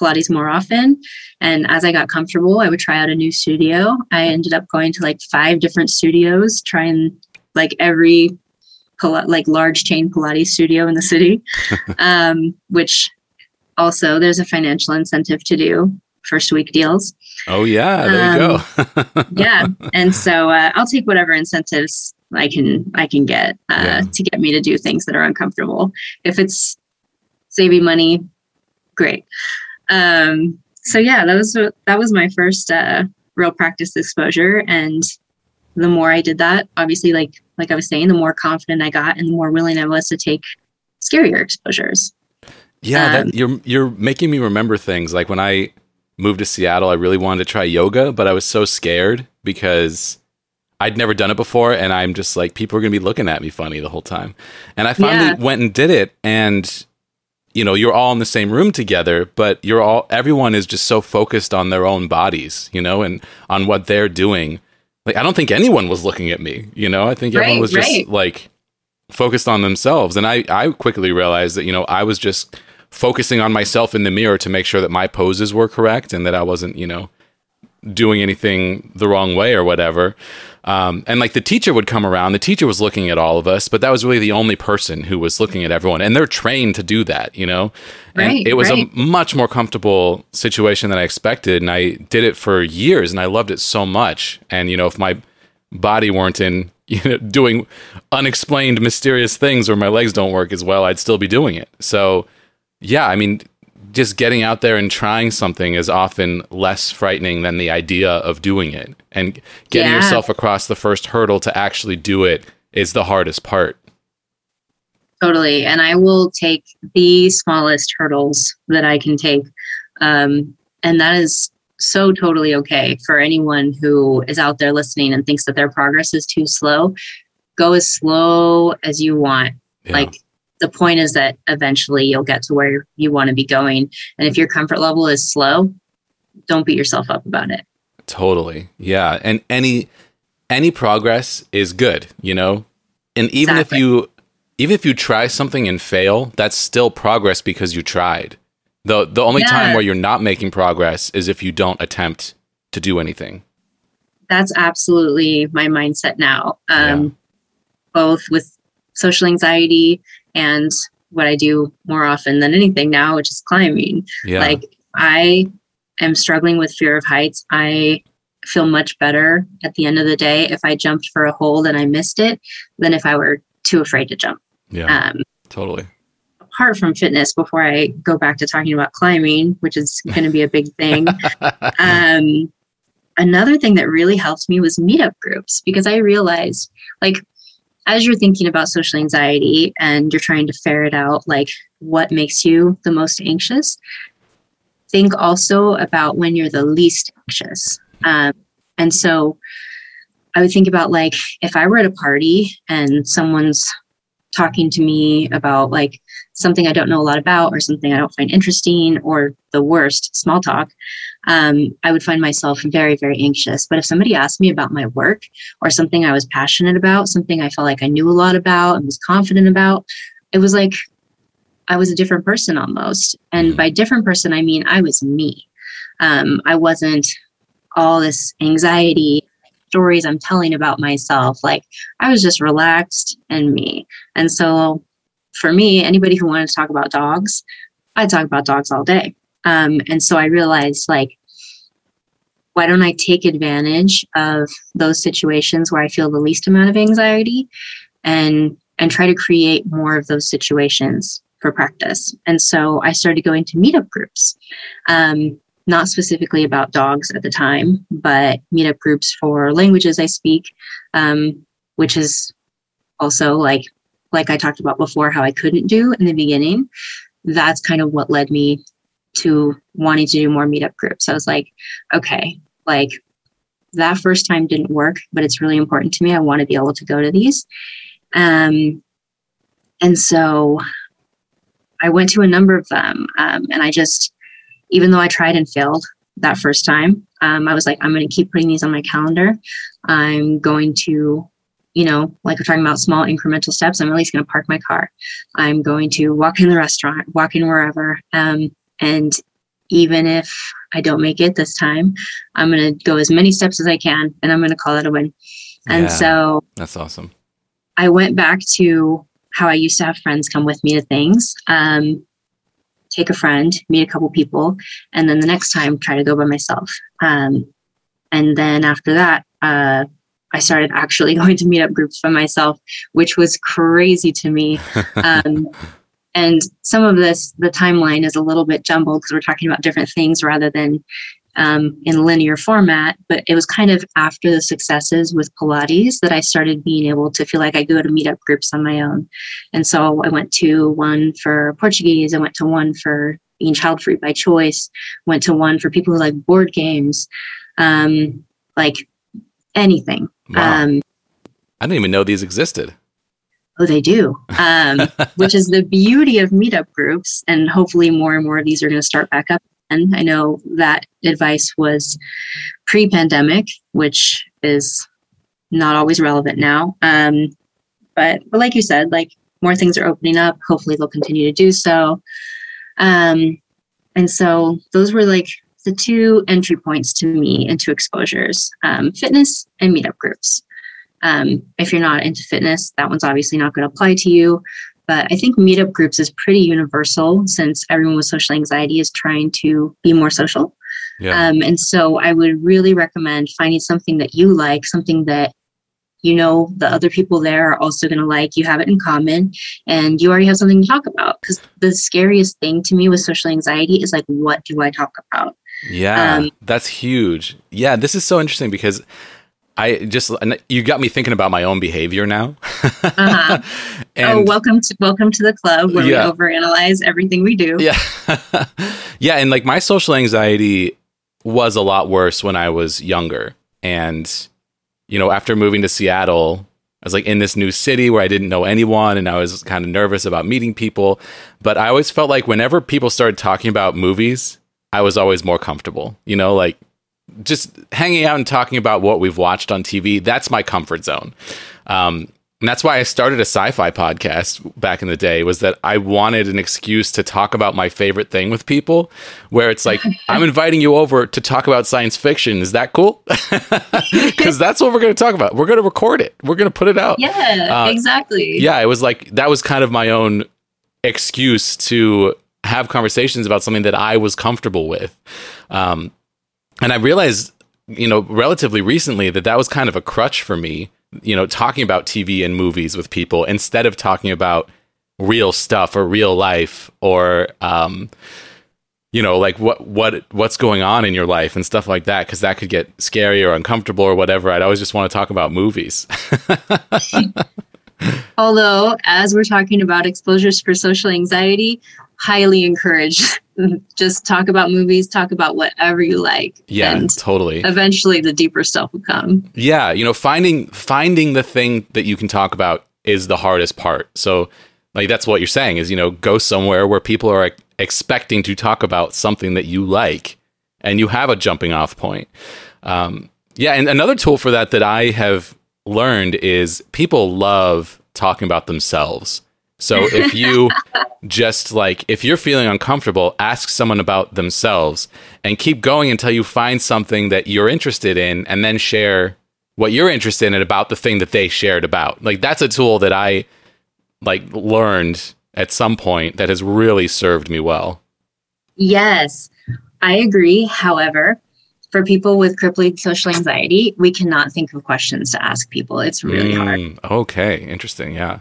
pilates more often. And as i got comfortable i would try out a new studio. I ended up going to like five different studios trying like every like large chain pilates studio in the city um, which also there's a financial incentive to do first week deals. Oh yeah, there you go. yeah and so uh, i'll take whatever incentives i can i can get uh, Yeah. to get me to do things that are uncomfortable. If it's saving money great um, so yeah that was that was my first uh, real practice exposure and the more i did that obviously like like i was saying the more confident i got and the more willing i was to take scarier exposures Yeah, Um, that, you're you're making me remember things like when I moved to Seattle. I really wanted to try yoga, but I was so scared because I'd never done it before, and I'm just like people are gonna be looking at me funny the whole time. And I finally Yeah. went and did it, and you know you're all in the same room together, but you're all everyone is just so focused on their own bodies, you know, and on what they're doing. Like I don't think anyone was looking at me, you know. I think everyone Right, was just like focused on themselves and I, I quickly realized that you know i was just focusing on myself in the mirror to make sure that my poses were correct and that i wasn't you know doing anything the wrong way or whatever um, and like the teacher would come around. The teacher was looking at all of us but that was really the only person who was looking at everyone. And they're trained to do that you know? And Right, it was right. a much more comfortable situation than i expected. And i did it for years and i loved it so much. And you know if my body weren't in you know doing unexplained mysterious things or my legs don't work as well i'd still be doing it. So yeah i mean just getting out there and trying something is often less frightening than the idea of doing it and getting Yeah. yourself across the first hurdle to actually do it is the hardest part Totally. And I will take the smallest hurdles that I can take. Um, and that is so totally okay for anyone who is out there listening and thinks that their progress is too slow. Go as slow as you want. Yeah. Like the point is that eventually you'll get to where you want to be going. And if your comfort level is slow, don't beat yourself up about it. Totally. Yeah. And any any progress is good, you know? And even Exactly. if you even if you try something and fail, that's still progress because you tried. The the only time where you're not making progress is if you don't attempt to do anything. that's absolutely my mindset now. Um, Both with social anxiety and what I do more often than anything now, which is climbing. Yeah. Like I am struggling with fear of heights. I feel much better at the end of the day if I jumped for a hold and I missed it than if I were too afraid to jump. yeah. Um, totally. apart from fitness, before I go back to talking about climbing, which is going to be a big thing, um, another thing that really helped me was meetup groups because I realized like as you're thinking about social anxiety and you're trying to ferret out like what makes you the most anxious, think also about when you're the least anxious. Um, and so I would think about like if I were at a party and someone's talking to me about like something I don't know a lot about or something I don't find interesting or the worst, small talk, um, I would find myself very, very anxious. But if somebody asked me about my work or something I was passionate about, something I felt like I knew a lot about and was confident about, it was like I was a different person almost. And mm-hmm. by different person, I mean I was me. Um, I wasn't all this anxiety stories I'm telling about myself. Like I was just relaxed and me. And so for me, anybody who wanted to talk about dogs, I talk about dogs all day. Um, and so I realized like, why don't I take advantage of those situations where I feel the least amount of anxiety and and try to create more of those situations for practice. And so I started going to meetup groups, um, not specifically about dogs at the time, but meetup groups for languages I speak, um, which is also like like I talked about before, how I couldn't do in the beginning. That's kind of what led me to wanting to do more meetup groups. I was like, okay, like that first time didn't work, but it's really important to me. I want to be able to go to these. Um, and so I went to a number of them. Um, and I just, even though I tried and failed that first time, um, I was like, I'm going to keep putting these on my calendar. I'm going to you know, like we're talking about small incremental steps, I'm at least going to park my car. I'm going to walk in the restaurant, walk in wherever. Um, and even if I don't make it this time, I'm going to go as many steps as I can and I'm going to call it a win. And yeah, so that's awesome. I went back to how I used to have friends come with me to things. Um, take a friend, meet a couple people, and then the next time try to go by myself. Um, and then after that, uh, I started actually going to meetup groups by myself, which was crazy to me. Um, and some of this, the timeline is a little bit jumbled because we're talking about different things rather than um, in linear format. But it was kind of after the successes with Pilates that I started being able to feel like I go to meetup groups on my own. And so I went to one for Portuguese, I went to one for being child free by choice, went to one for people who like board games. Um, like anything. Wow. Um, I didn't even know these existed. Oh, they do, um, which is the beauty of meetup groups. And hopefully, more and more of these are going to start back up. And I know that advice was pre pandemic, which is not always relevant now. Um, but, but like you said, like more things are opening up. Hopefully, they'll continue to do so. Um, and so, those were like the two entry points to me into exposures um, fitness and meetup groups. Um, if you're not into fitness, that one's obviously not going to apply to you. But I think meetup groups is pretty universal since everyone with social anxiety is trying to be more social. Yeah. Um, and so I would really recommend finding something that you like, something that you know the other people there are also going to like you have it in common and you already have something to talk about because the scariest thing to me with social anxiety is like what do i talk about yeah, um, that's huge. Yeah, this is so interesting because I just you got me thinking about my own behavior now. uh-huh. oh, welcome to welcome to the club where yeah. we overanalyze everything we do. Yeah, yeah, and like my social anxiety was a lot worse when I was younger, and you know, after moving to Seattle, I was like in this new city where I didn't know anyone and I was kind of nervous about meeting people. But I always felt like whenever people started talking about movies, I was always more comfortable. You know, like just hanging out and talking about what we've watched on TV. That's my comfort zone. Um, and that's why I started a sci-fi podcast back in the day was that I wanted an excuse to talk about my favorite thing with people where it's like I'm inviting you over to talk about science fiction. Is that cool? Cuz that's what we're going to talk about. We're going to record it. We're going to put it out. Yeah, uh, exactly. Yeah, it was like that was kind of my own excuse to have conversations about something that I was comfortable with. Um, and I realized, you know, relatively recently that that was kind of a crutch for me, you know, talking about TV and movies with people instead of talking about real stuff or real life or, um, you know, like what what what's going on in your life and stuff like that, because that could get scary or uncomfortable or whatever. I'd always just want to talk about movies. Although, as we're talking about exposures for social anxiety, highly encourage just talk about movies, talk about whatever you like. Yeah, and totally. Eventually the deeper stuff will come. Yeah, you know, finding finding the thing that you can talk about is the hardest part. So like that's what you're saying is, you know, go somewhere where people are expecting to talk about something that you like and you have a jumping off point. Um, yeah, and another tool for that that I have learned is people love talking about themselves. So if you just like if you're feeling uncomfortable, ask someone about themselves and keep going until you find something that you're interested in and then share what you're interested in about the thing that they shared about. Like that's a tool that I like learned at some point that has really served me well. Yes. I agree. However, for people with crippling social anxiety, we cannot think of questions to ask people. It's really mm, hard. Okay, interesting. Yeah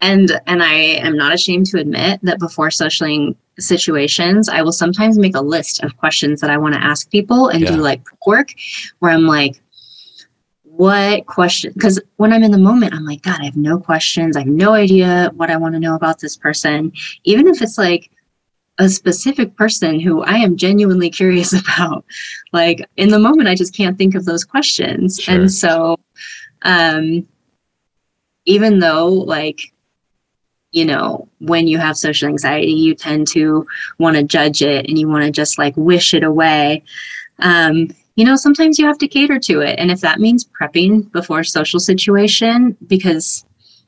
and and i am not ashamed to admit that before socialing situations i will sometimes make a list of questions that i want to ask people and yeah. do like work where i'm like what question because when i'm in the moment i'm like god i have no questions i have no idea what i want to know about this person even if it's like a specific person who i am genuinely curious about like in the moment i just can't think of those questions sure. and so um even though like you know, when you have social anxiety, you tend to want to judge it and you want to just like wish it away. Um, you know, sometimes you have to cater to it. And if that means prepping before social situation, because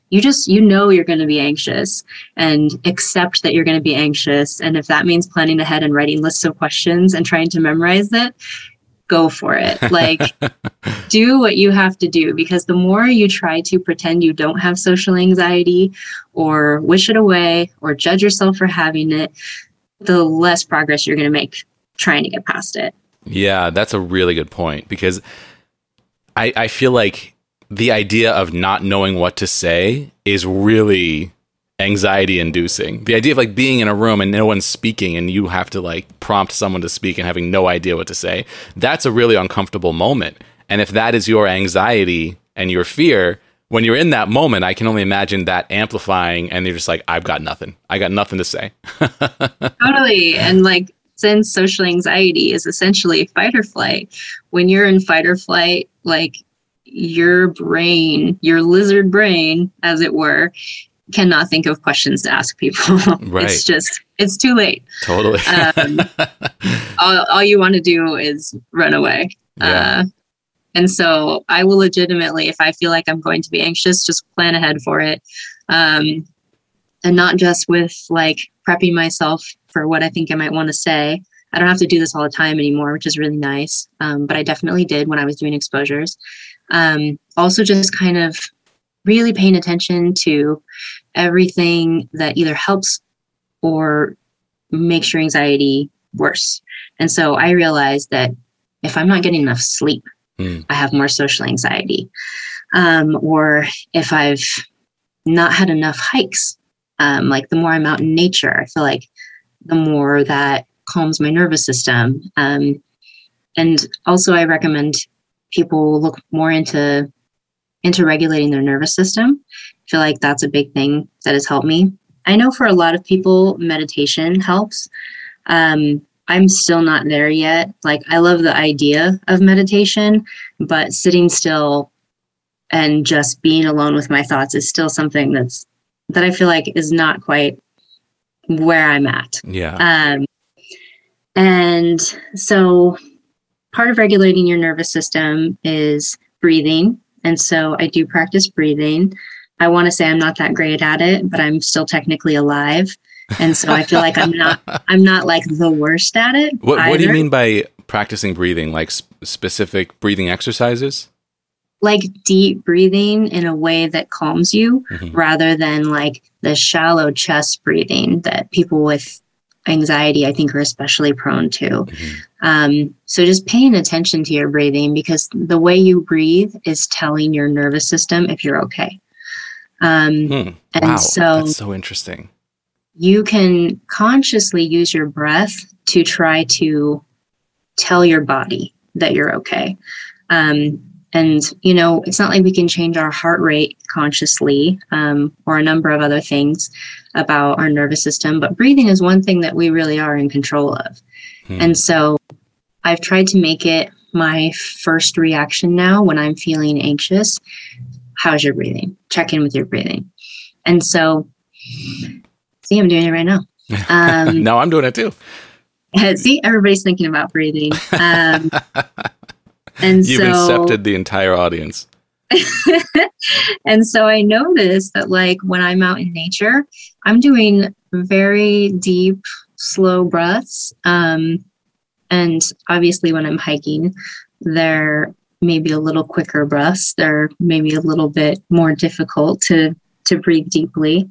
you just, you know, you're going to be anxious and accept that you're going to be anxious. And if that means planning ahead and writing lists of questions and trying to memorize it, go for it. Like, do what you have to do because the more you try to pretend you don't have social anxiety or wish it away or judge yourself for having it, the less progress you're going to make trying to get past it. Yeah, that's a really good point because I, I feel like the idea of not knowing what to say is really anxiety inducing. The idea of like being in a room and no one's speaking and you have to like prompt someone to speak and having no idea what to say, that's a really uncomfortable moment. And if that is your anxiety and your fear, when you're in that moment, I can only imagine that amplifying and you're just like, I've got nothing. I got nothing to say. totally. And like, since social anxiety is essentially fight or flight, when you're in fight or flight, like your brain, your lizard brain, as it were, cannot think of questions to ask people. Right. it's just it's too late. Totally. um, all, all you want to do is run away. Yeah. Uh, and so I will legitimately, if I feel like I'm going to be anxious, just plan ahead for it. Um, and not just with like prepping myself for what I think I might want to say. I don't have to do this all the time anymore, which is really nice. Um, but I definitely did when I was doing exposures. Um, also, just kind of really paying attention to everything that either helps or makes your anxiety worse. And so I realized that if I'm not getting enough sleep, mm. I have more social anxiety. Um, or if I've not had enough hikes, um, like the more I'm out in nature, I feel like the more that calms my nervous system. Um, and also, I recommend people look more into into regulating their nervous system. I feel like that's a big thing that has helped me. I know for a lot of people, meditation helps. Um, I'm still not there yet. Like, I love the idea of meditation, but sitting still and just being alone with my thoughts is still something that's that I feel like is not quite where I'm at. Yeah. Um, and so part of regulating your nervous system is breathing and so I do practice breathing. I want to say I'm not that great at it, but I'm still technically alive. And so I feel like I'm not I'm not like the worst at it. What, what do you mean by practicing breathing? Like sp- specific breathing exercises? Like deep breathing in a way that calms you mm-hmm. rather than like the shallow chest breathing that people with anxiety, I think, are especially prone to. Mm-hmm. Um, so just paying attention to your breathing because the way you breathe is telling your nervous system if you're okay. Um, hmm. And wow, so that's so interesting. You can consciously use your breath to try to tell your body that you're okay. Um, and you know it's not like we can change our heart rate consciously um, or a number of other things about our nervous system but breathing is one thing that we really are in control of hmm. and so i've tried to make it my first reaction now when i'm feeling anxious how's your breathing? Check in with your breathing. And so see i'm doing it right now. Um, now i'm doing it too. see everybody's thinking about breathing. Um, and You've so, incepted the entire audience. and so I noticed that, like, when I'm out in nature, I'm doing very deep, slow breaths. Um, and obviously, when I'm hiking, they're maybe a little quicker breaths. They're maybe a little bit more difficult to to breathe deeply.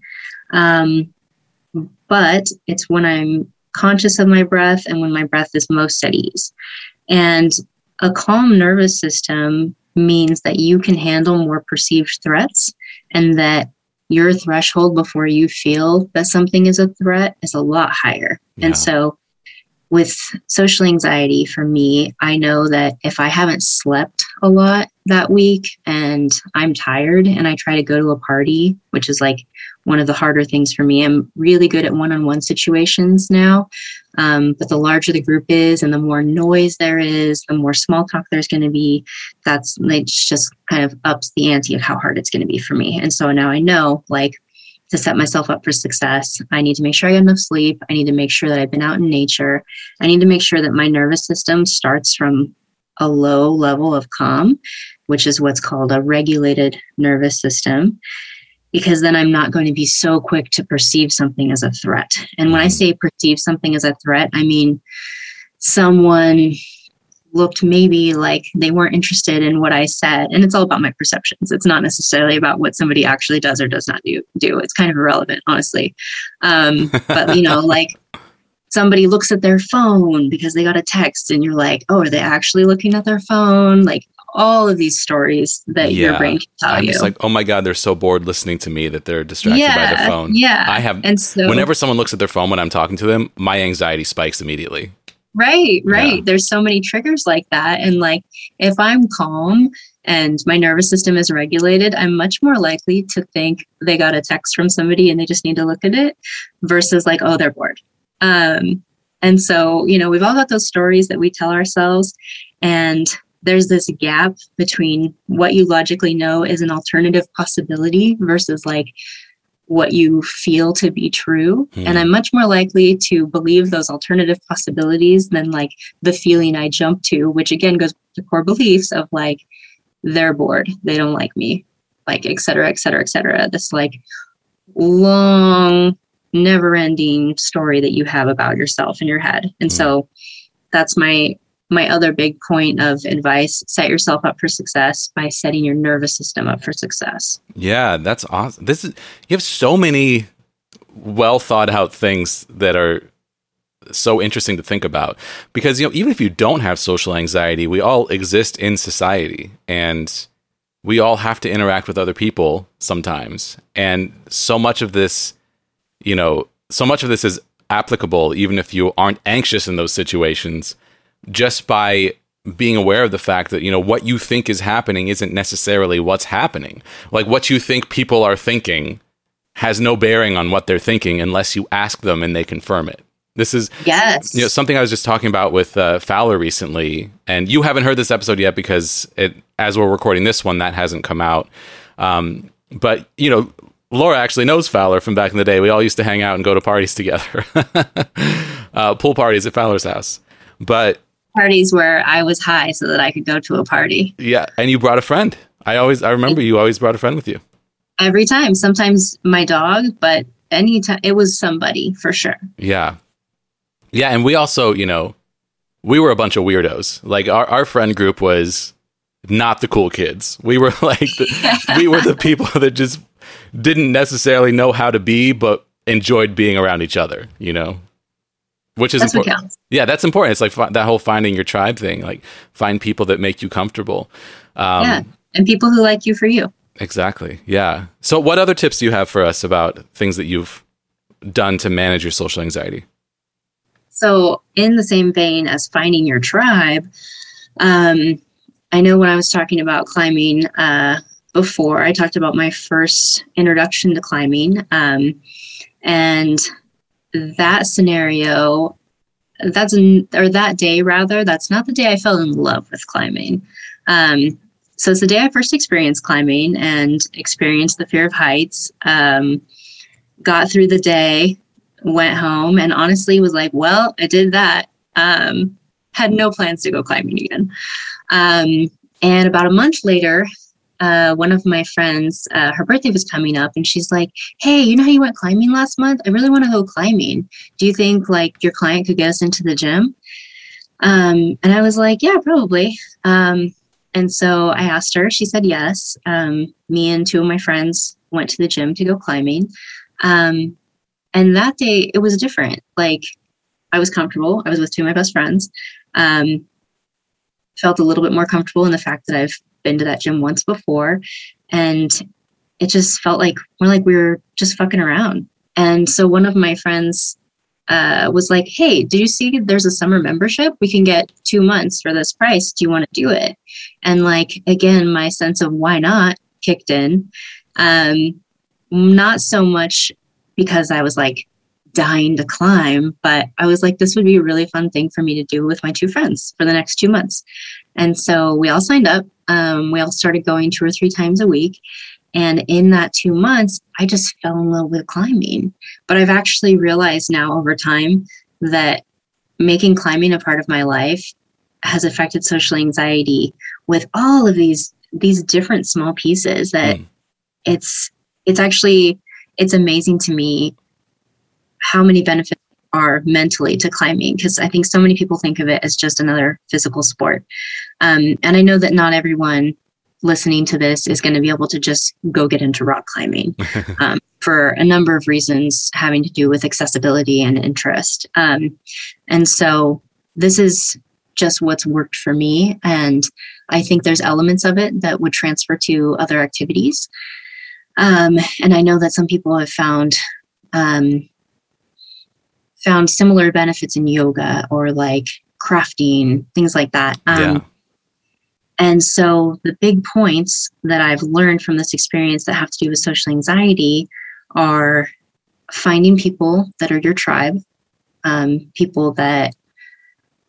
Um, but it's when I'm conscious of my breath and when my breath is most at ease. And a calm nervous system means that you can handle more perceived threats and that your threshold before you feel that something is a threat is a lot higher. Yeah. And so with social anxiety for me, I know that if I haven't slept a lot that week and I'm tired and I try to go to a party, which is like one of the harder things for me. I'm really good at one on one situations now. Um, but the larger the group is and the more noise there is, the more small talk there's going to be. That's it just kind of ups the ante of how hard it's going to be for me. And so now I know like to set myself up for success, I need to make sure I get enough sleep. I need to make sure that I've been out in nature. I need to make sure that my nervous system starts from a low level of calm, which is what's called a regulated nervous system because then I'm not going to be so quick to perceive something as a threat. And when I mm-hmm. say perceive something as a threat, I mean someone looked maybe like they weren't interested in what I said. And it's all about my perceptions. It's not necessarily about what somebody actually does or does not do. do. It's kind of irrelevant, honestly. Um, but, you know, like somebody looks at their phone because they got a text and you're like, oh, are they actually looking at their phone? Like, all of these stories that yeah. your brain can tell I'm you. It's like, oh my god, they're so bored listening to me that they're distracted yeah, by their phone. Yeah, I have. And so, whenever someone looks at their phone when I'm talking to them, my anxiety spikes immediately. Right, right. Yeah. There's so many triggers like that, and like if I'm calm and my nervous system is regulated, I'm much more likely to think they got a text from somebody and they just need to look at it, versus like, oh, they're bored. Um, and so, you know, we've all got those stories that we tell ourselves, and there's this gap between what you logically know is an alternative possibility versus like what you feel to be true mm. and i'm much more likely to believe those alternative possibilities than like the feeling i jump to which again goes to core beliefs of like they're bored they don't like me like et cetera et cetera et cetera this like long never ending story that you have about yourself in your head and mm. so that's my my other big point of advice set yourself up for success by setting your nervous system up for success. Yeah that's awesome this is you have so many well thought out things that are so interesting to think about. Because you know even if you don't have social anxiety we all exist in society and we all have to interact with other people sometimes. And so much of this you know so much of this is applicable even if you aren't anxious in those situations just by being aware of the fact that you know what you think is happening isn't necessarily what's happening. Like what you think people are thinking has no bearing on what they're thinking unless you ask them and they confirm it. This is yes. you know something i was just talking about with uh, fowler recently and you haven't heard this episode yet because it as we're recording this one that hasn't come out. Um, but you know laura actually knows fowler from back in the day. We all used to hang out and go to parties together uh, pool parties at fowler's house. But parties where I was high so that I could go to a party. Yeah, and you brought a friend. I always I remember you always brought a friend with you. Every time, sometimes my dog, but anytime it was somebody for sure. Yeah. Yeah, and we also, you know, we were a bunch of weirdos. Like our our friend group was not the cool kids. We were like the, we were the people that just didn't necessarily know how to be but enjoyed being around each other, you know which is that's important. Yeah, that's important. It's like fi- that whole finding your tribe thing. Like find people that make you comfortable. Um, yeah, and people who like you for you. Exactly. Yeah. So, what other tips do you have for us about things that you've done to manage your social anxiety? So, in the same vein as finding your tribe, um, I know when I was talking about climbing uh, before, I talked about my first introduction to climbing. Um, and that scenario, that's or that day rather, that's not the day I fell in love with climbing. Um, so it's the day I first experienced climbing and experienced the fear of heights. Um, got through the day, went home, and honestly was like, well, I did that. Um, had no plans to go climbing again. Um, and about a month later, uh, one of my friends, uh, her birthday was coming up, and she's like, "Hey, you know how you went climbing last month? I really want to go climbing. Do you think like your client could get us into the gym?" Um, and I was like, "Yeah, probably." Um, and so I asked her. She said yes. Um, me and two of my friends went to the gym to go climbing. Um, and that day, it was different. Like I was comfortable. I was with two of my best friends. Um, felt a little bit more comfortable in the fact that I've been to that gym once before. And it just felt like more like we were just fucking around. And so one of my friends uh, was like, Hey, did you see there's a summer membership? We can get two months for this price. Do you want to do it? And like, again, my sense of why not kicked in. Um, not so much because I was like, dying to climb, but I was like, this would be a really fun thing for me to do with my two friends for the next two months. And so we all signed up. Um, we all started going two or three times a week. And in that two months, I just fell in love with climbing. But I've actually realized now over time that making climbing a part of my life has affected social anxiety with all of these these different small pieces that mm. it's it's actually it's amazing to me how many benefits are mentally to climbing because I think so many people think of it as just another physical sport. Um, and I know that not everyone listening to this is going to be able to just go get into rock climbing um, for a number of reasons having to do with accessibility and interest. Um, and so this is just what's worked for me. And I think there's elements of it that would transfer to other activities. Um, and I know that some people have found um, found similar benefits in yoga or like crafting, things like that. Um, yeah. And so the big points that I've learned from this experience that have to do with social anxiety are finding people that are your tribe, um, people that,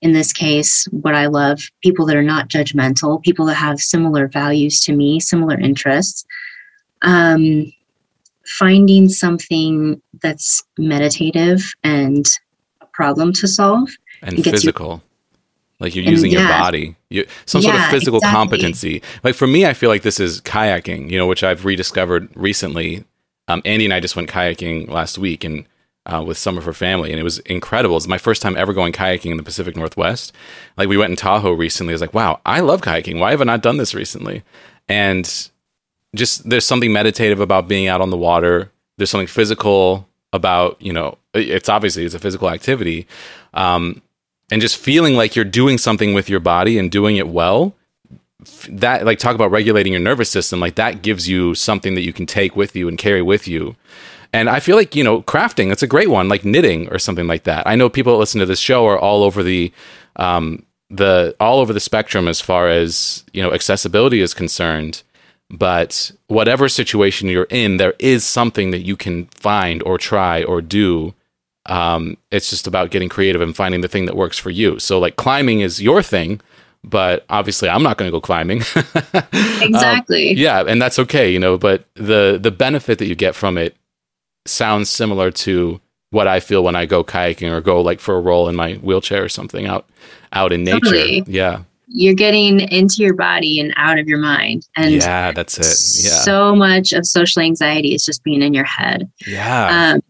in this case, what I love, people that are not judgmental, people that have similar values to me, similar interests. Um, finding something that's meditative and a problem to solve and physical. You, like you're using yeah. your body, you, some yeah, sort of physical exactly. competency. Like for me, I feel like this is kayaking, you know, which I've rediscovered recently. Um, Andy and I just went kayaking last week and uh, with some of her family, and it was incredible. It's my first time ever going kayaking in the Pacific Northwest. Like we went in Tahoe recently. I was like, wow, I love kayaking. Why have I not done this recently? And just there's something meditative about being out on the water. There's something physical about you know it's obviously it's a physical activity, um, and just feeling like you're doing something with your body and doing it well. That like talk about regulating your nervous system, like that gives you something that you can take with you and carry with you. And I feel like you know crafting that's a great one, like knitting or something like that. I know people that listen to this show are all over the um, the all over the spectrum as far as you know accessibility is concerned but whatever situation you're in, there is something that you can find or try or do. Um, it's just about getting creative and finding the thing that works for you. So, like climbing is your thing, but obviously, I'm not going to go climbing. exactly. Um, yeah, and that's okay, you know. But the the benefit that you get from it sounds similar to what I feel when I go kayaking or go like for a roll in my wheelchair or something out out in nature. Totally. Yeah you're getting into your body and out of your mind. And yeah, that's it. Yeah. So much of social anxiety is just being in your head. Yeah. Um,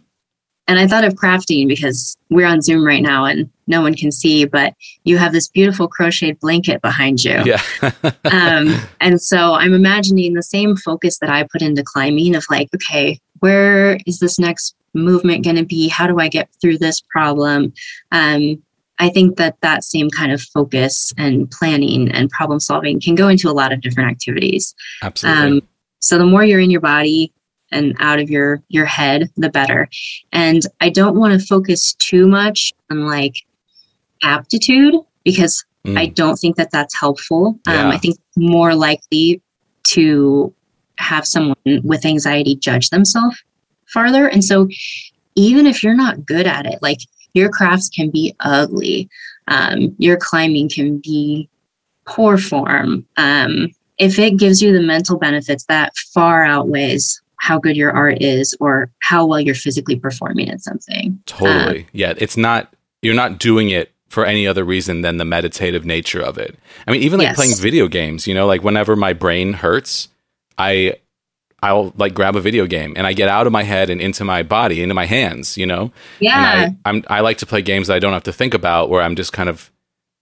and I thought of crafting because we're on Zoom right now and no one can see, but you have this beautiful crocheted blanket behind you. Yeah. um, and so I'm imagining the same focus that I put into climbing of like, okay, where is this next movement going to be? How do I get through this problem? Um, I think that that same kind of focus and planning and problem solving can go into a lot of different activities. Absolutely. Um, so the more you're in your body and out of your your head, the better. And I don't want to focus too much on like aptitude because Mm. I don't think that that's helpful. Yeah. Um, I think more likely to have someone with anxiety judge themselves farther. And so, even if you're not good at it, like your crafts can be ugly, um, your climbing can be poor form. Um, if it gives you the mental benefits, that far outweighs how good your art is or how well you're physically performing at something. Totally. Um, yeah, it's not you're not doing it for any other reason than the meditative nature of it. I mean, even like Yes. playing video games, you know, like whenever my brain hurts, I I'll like grab a video game and I get out of my head and into my body, into my hands, you know? Yeah. And I I'm I like to play games that I don't have to think about where I'm just kind of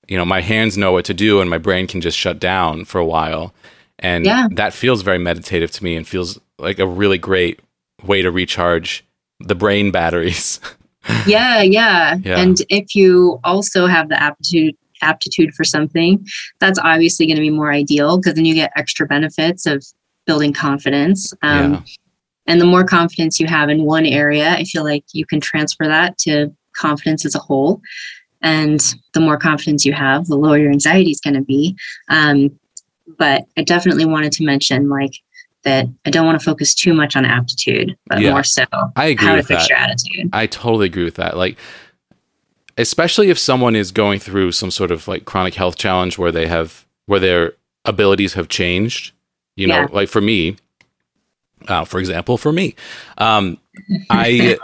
you know, my hands know what to do and my brain can just shut down for a while. And Yeah. that feels very meditative to me and feels like a really great way to recharge the brain batteries. yeah, yeah. Yeah. And if you also have the aptitude aptitude for something, that's obviously going to be more ideal because then you get extra benefits of building confidence. Um, Yeah. And the more confidence you have in one area, I feel like you can transfer that to confidence as a whole. And the more confidence you have, the lower your anxiety is going to be. Um, but I definitely wanted to mention, like, that I don't want to focus too much on aptitude, but Yeah. more so I agree how to fix that. your attitude. I totally agree with that. Like, especially if someone is going through some sort of like chronic health challenge where they have where their abilities have changed. You know, Yeah. like for me, uh, for example, for me, um, I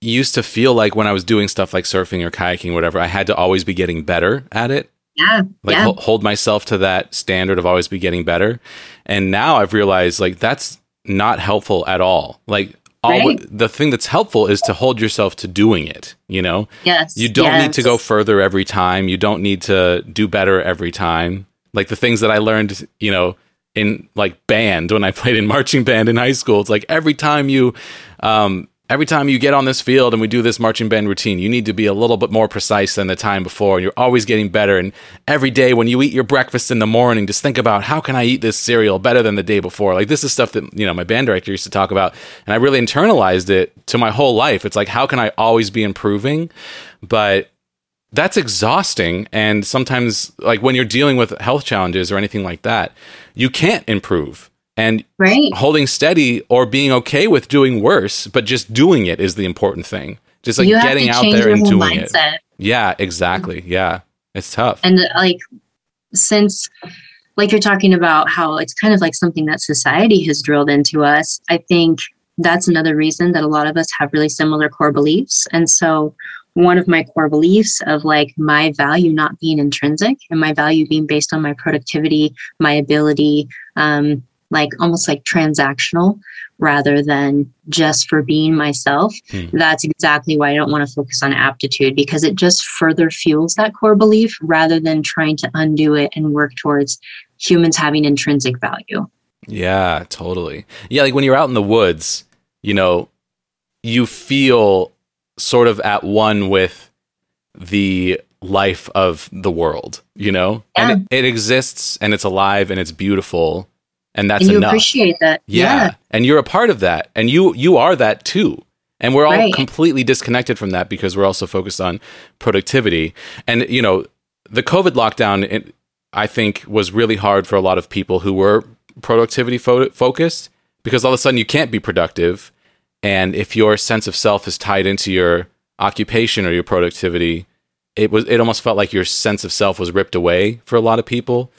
used to feel like when I was doing stuff like surfing or kayaking, or whatever, I had to always be getting better at it. Yeah. like yeah. hol- hold myself to that standard of always be getting better and now i've realized like that's not helpful at all like all Right. the thing that's helpful is to hold yourself to doing it you know yes. you don't need to go further every time you don't need to do better every time like the things that i learned you know in like band when i played in marching band in high school it's like every time you um every time you get on this field and we do this marching band routine you need to be a little bit more precise than the time before and you're always getting better. And every day when you eat your breakfast in the morning just think about how can i eat this cereal better than the day before? Like this is stuff that you know my band director used to talk about and i really internalized it to my whole life. It's like how can i always be improving? But that's exhausting and sometimes like when you're dealing with health challenges or anything like that you can't improve and Right. holding steady or being okay with doing worse but just doing it is the important thing. Just like you getting out there and doing it. yeah exactly. Yeah. It's tough. And like, since, like you're talking about how it's kind of like something that society has drilled into us, I think that's another reason that a lot of us have really similar core beliefs. And so, one of my core beliefs of like my value not being intrinsic and my value being based on my productivity, my ability, um, like almost like transactional rather than just for being myself. Hmm. That's exactly why I don't want to focus on aptitude because it just further fuels that core belief rather than trying to undo it and work towards humans having intrinsic value. Yeah, totally. Yeah, like when you're out in the woods, you know, you feel sort of at one with the life of the world, you know? And it, it exists and it's alive and it's beautiful and that's and you enough. appreciate that. yeah. And you're a part of that. And you you are that too. And we're all Right. completely disconnected from that because we're also focused on productivity. And you know, the COVID lockdown it, I think was really hard for a lot of people who were productivity fo- focused because all of a sudden you can't be productive and if your sense of self is tied into your occupation or your productivity it was it almost felt like your sense of self was ripped away for a lot of people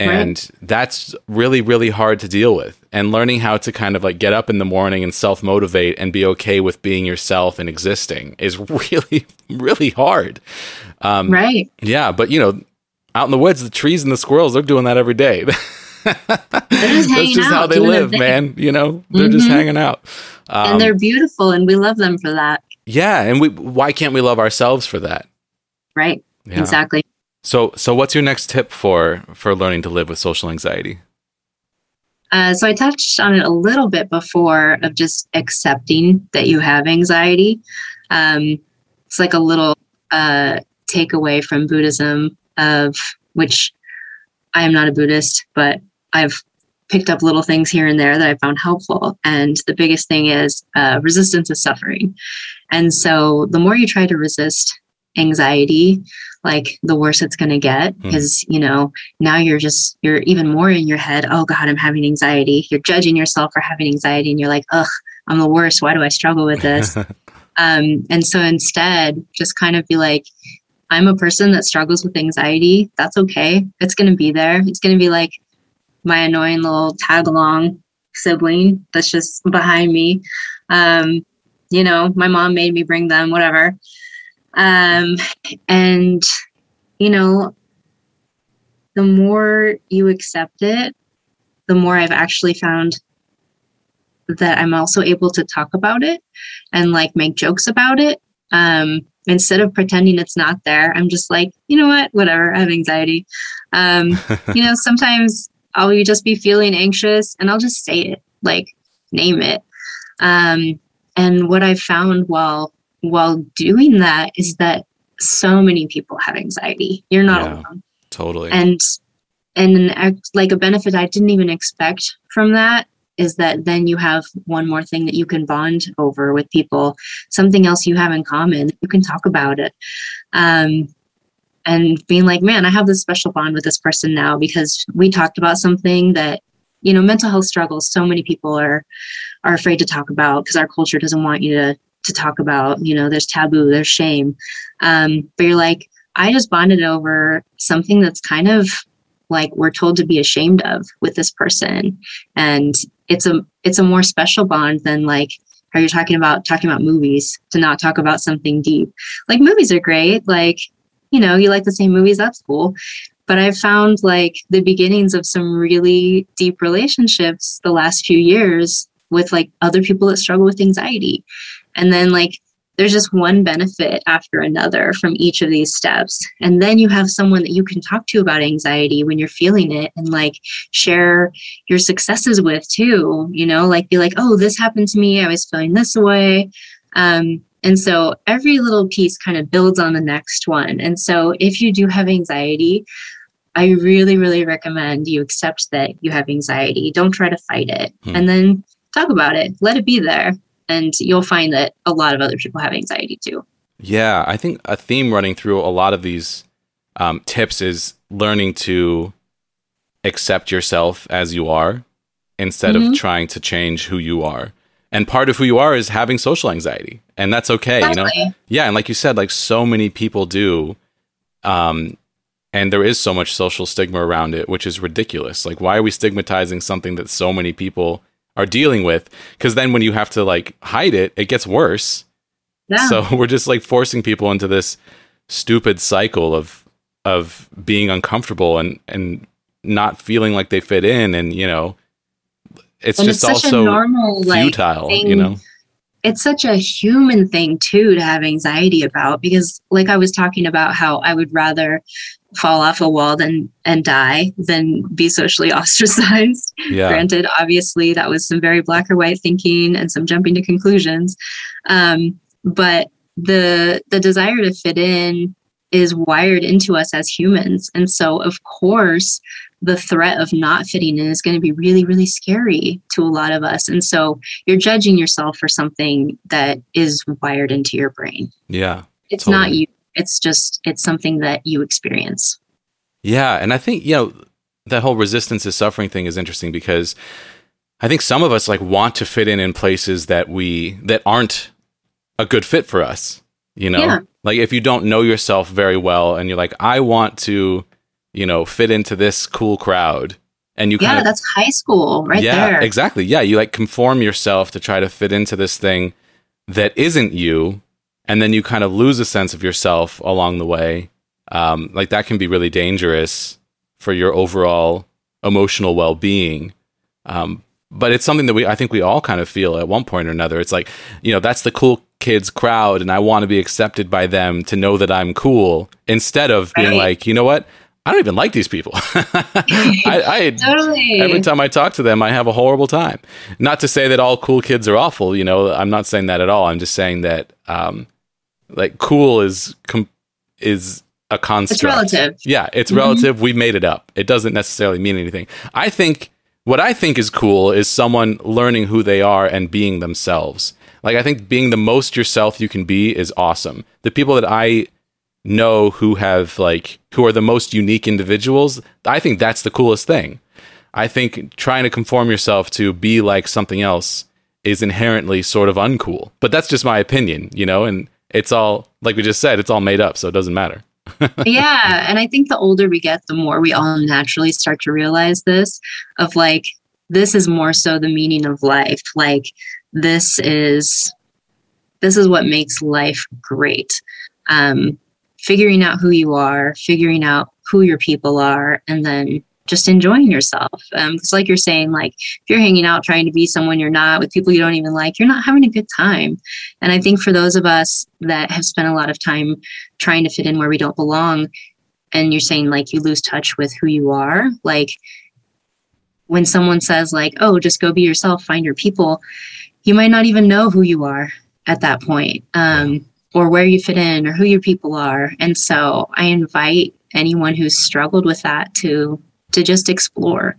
and that's really really hard to deal with and learning how to kind of like get up in the morning and self motivate and be okay with being yourself and existing is really really hard um, Right. yeah but you know out in the woods the trees and the squirrels they're doing that every day just that's just how they live man you know they're just Mhm. hanging out um, and they're beautiful and we love them for that. yeah and we why can't we love ourselves for that Right. yeah. Exactly. So so what's your next tip for for learning to live with social anxiety Uh, so I touched on it a little bit before of just accepting that you have anxiety. Um, it's like a little uh, takeaway from Buddhism of which I am not a Buddhist, but I've picked up little things here and there that I found helpful. And the biggest thing is uh, resistance is suffering. And so the more you try to resist anxiety, like the worse it's going to get because, you know, now you're just, you're even more in your head. Oh God, I'm having anxiety. You're judging yourself for having anxiety and you're like, ugh, I'm the worst. Why do I struggle with this? um, and so instead, just kind of be like, I'm a person that struggles with anxiety. That's okay. It's going to be there. It's going to be like my annoying little tag along sibling that's just behind me. Um, you know, my mom made me bring them, whatever. Um, and, you know, the more you accept it, the more I've actually found that I'm also able to talk about it and like make jokes about it. Um, instead of pretending it's not there, I'm just like, you know what, whatever, I have anxiety. Um, you know, sometimes I'll just be feeling anxious and I'll just say it, like name it. Um, and what I found while while doing that is that so many people have anxiety. You're not Yeah. alone totally. and and an like a benefit I didn't even expect from that is that then you have one more thing that you can bond over with people, something else you have in common. You can talk about it. Um, and being like, man, I have this special bond with this person now because we talked about something that, you know, mental health struggles. So many people are are afraid to talk about because our culture doesn't want you to to talk about. You know, there's taboo, there's shame. Um, but you're like, I just bonded over something that's kind of like we're told to be ashamed of with this person, and it's a it's a more special bond than like are you talking about talking about movies to not talk about something deep. Like movies are great, like you know you like the same movies, that's cool. But I've found like the beginnings of some really deep relationships the last few years with like other people that struggle with anxiety, and then like there's just one benefit after another from each of these steps. And then you have someone that you can talk to about anxiety when you're feeling it and like share your successes with too, you know, like be like, oh, this happened to me. I was feeling this way. Um, and so every little piece kind of builds on the next one. And so if you do have anxiety, I really, really recommend you accept that you have anxiety. Don't try to fight it. Hmm. And then talk about it. Let it be there and you'll find that a lot of other people have anxiety too. Yeah, I think a theme running through a lot of these um, tips is learning to accept yourself as you are instead of Mhm. trying to change who you are. And part of who you are is having social anxiety, and that's okay. You know, yeah, and like you said, like so many people do, um, and there is so much social stigma around it, which is ridiculous. Like, why are we stigmatizing something that so many people are dealing with? Because then when you have to like hide it, it gets worse. Yeah. So we're just like forcing people into this stupid cycle of of being uncomfortable and and not feeling like they fit in, and you know, it's and just it's such also a normal like futile. thing. You know, it's such a human thing too to have anxiety about because like i was talking about how i would rather fall off a wall and and die than be socially ostracized. Yeah, granted obviously that was some very black or white thinking and some jumping to conclusions. Um, but the the desire to fit in is wired into us as humans. And so of course the threat of not fitting in is going to be really really scary to a lot of us. And so you're judging yourself for something that is wired into your brain. Yeah. it's not you it's just it's something that you experience Yeah, and I think you know that whole resistance to suffering thing is interesting because I think some of us like want to fit in in places that we that aren't a good fit for us. You know, Yeah. like if you don't know yourself very well and you're like, I want to, you know, fit into this cool crowd, and you yeah kind of that's high school right yeah, there exactly. Yeah, you like conform yourself to try to fit into this thing that isn't you, and then you kind of lose a sense of yourself along the way. Um, like that can be really dangerous for your overall emotional well-being. Um, but it's something that we, I think, we all kind of feel at one point or another. It's like, you know, that's the cool kids crowd, and I want to be accepted by them to know that I'm cool. Instead of being like, you know what, I don't even like these people. I, I totally every time I talk to them, I have a horrible time. Not to say that all cool kids are awful, you know. I'm not saying that at all. I'm just saying that, um, like, cool is com- is a construct. It's relative. Yeah, it's Mhm. relative. We made it up. It doesn't necessarily mean anything. I think what I think is cool is someone learning who they are and being themselves. Like, I think being the most yourself you can be is awesome. The people that I know who have like who are the most unique individuals, I think that's the coolest thing. I think trying to conform yourself to be like something else is inherently sort of uncool. But that's just my opinion, you know, and it's all like we just said, it's all made up, so it doesn't matter. yeah, and I think the older we get, the more we all naturally start to realize this of like this is more so the meaning of life. Like this is this is what makes life great. Um, figuring out who you are, figuring out who your people are, and then just enjoying yourself. Um, it's like you're saying, like if you're hanging out trying to be someone you're not with people you don't even like, you're not having a good time. And I think for those of us that have spent a lot of time trying to fit in where we don't belong, and you're saying like you lose touch with who you are, like when someone says like, "Oh, just go be yourself, find your people," you might not even know who you are at that point. Um, or where you fit in or who your people are. And so I invite anyone who's struggled with that to to just explore.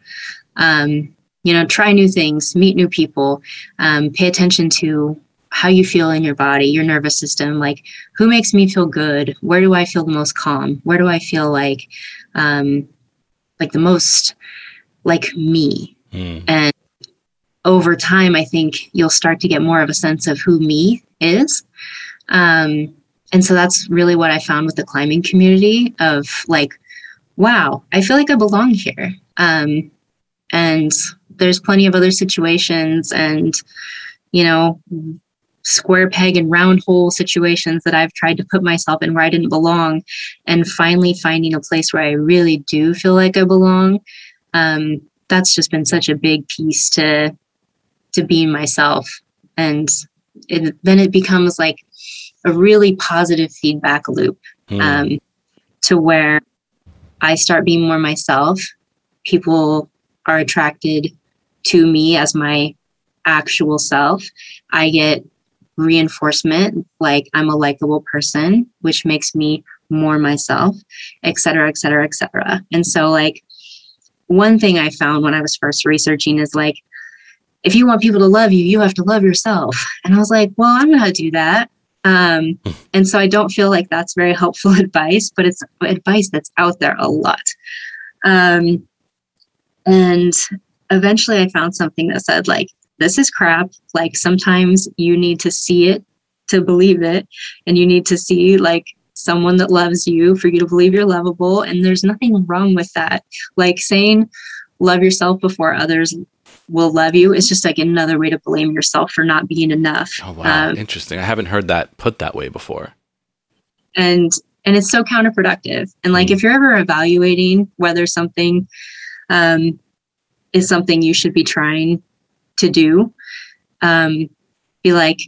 Um, you know, try new things, meet new people, um, pay attention to how you feel in your body, your nervous system. Like, who makes me feel good? Where do I feel the most calm? Where do I feel like, um, like the most like me? Mm. And over time, I think you'll start to get more of a sense of who me is. Um, and so that's really what I found with the climbing community of like, wow, I feel like I belong here. Um, and there's plenty of other situations and, you know, square peg and round hole situations that I've tried to put myself in where I didn't belong. And finally finding a place where I really do feel like I belong. Um, that's just been such a big piece to to being myself. And it, then it becomes like a really positive feedback loop mm. um, to where I start being more myself. People are attracted to me as my actual self. I get reinforcement like I'm a likable person, which makes me more myself, et cetera, et cetera, et cetera. And so, like, one thing I found when I was first researching is like, if you want people to love you, you have to love yourself. And I was like, well, I'm going to do that. Um, and so I don't feel like that's very helpful advice, but it's advice that's out there a lot. Um, and eventually I found something that said, like, this is crap. Like, sometimes you need to see it to believe it, and you need to see, like, someone that loves you for you to believe you're lovable. And there's nothing wrong with that. Like, saying, love yourself before others will love you. It's just like another way to blame yourself for not being enough. Oh wow, um, interesting. I haven't heard that put that way before. And and it's so counterproductive. And like mm. if you're ever evaluating whether something um, is something you should be trying to do, um, be like,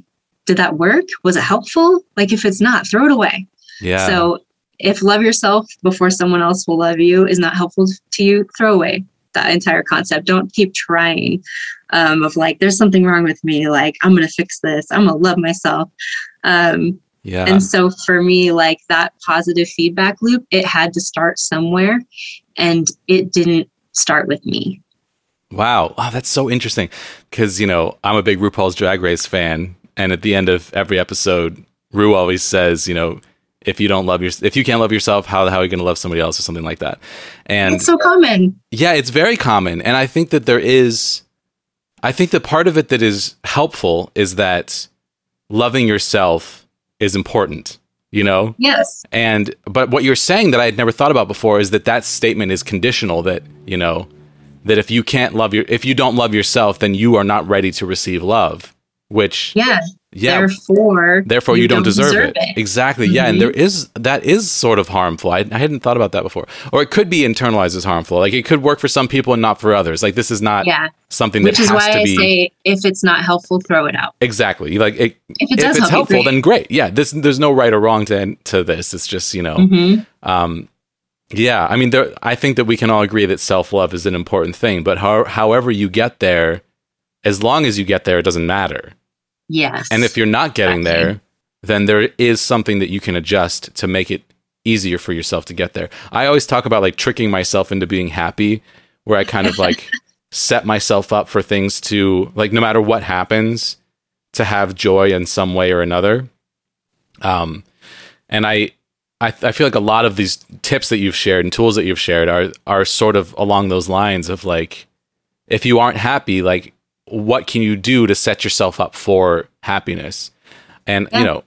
did that work? Was it helpful? Like if it's not, throw it away. Yeah. So if love yourself before someone else will love you is not helpful to you, throw away that entire concept. Don't keep trying um, of like, there's something wrong with me. Like, I'm going to fix this. I'm going to love myself. Um, yeah. And so for me, like that positive feedback loop, it had to start somewhere and it didn't start with me. Wow. Oh, that's so interesting. Because, you know, I'm a big RuPaul's Drag Race fan. And at the end of every episode, Ru always says, you know, if you don't love your if you can't love yourself how the hell are you going to love somebody else or something like that? And it's so common. Yeah it's very common. And i think that there is i think the part of it that is helpful is that loving yourself is important you know? Yes. And but what you're saying that i had never thought about before is that that statement is conditional that you know that if you can't love your if you don't love yourself then you are not ready to receive love which yeah yeah. Therefore therefore you, you don't, don't, deserve, deserve it. it. exactly. Mm-hmm. yeah and mm-hmm. there is that is sort of harmful. I, I hadn't thought about that before. Or it could be internalized as harmful. Like it could work for some people and not for others. Like this is not yeah. something which that is has why to I be say if it's not helpful throw it out. Exactly. Like it, if, it if it's help helpful you, then great. Yeah this there's no right or wrong to to this. It's just you know mm-hmm. um yeah i mean there i think that we can all agree that self-love is an important thing but how, however you get there as long as you get there it doesn't matter Yes. And if you're not getting exactly. there, then there is something that you can adjust to make it easier for yourself to get there. I always talk about like tricking myself into being happy, where I kind of like set myself up for things to like no matter what happens to have joy in some way or another. Um and I I, I feel like a lot of these tips that you've shared and tools that you've shared are are sort of along those lines of like if you aren't happy like what can you do to set yourself up for happiness and Yeah. you know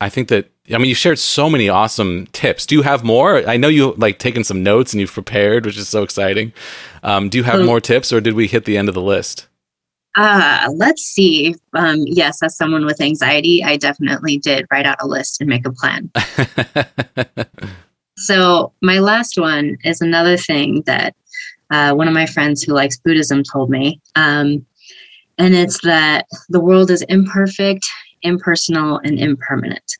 i think that i mean you shared so many awesome tips do you have more i know you like taken some notes and you've prepared which is so exciting um, do you have Hmm. more tips or did we hit the end of the list Uh, let's see. Um, yes, as someone with anxiety, I definitely did write out a list and make a plan. So, my last one is another thing that uh, one of my friends who likes Buddhism told me. Um, and it's that the world is imperfect, impersonal, and impermanent.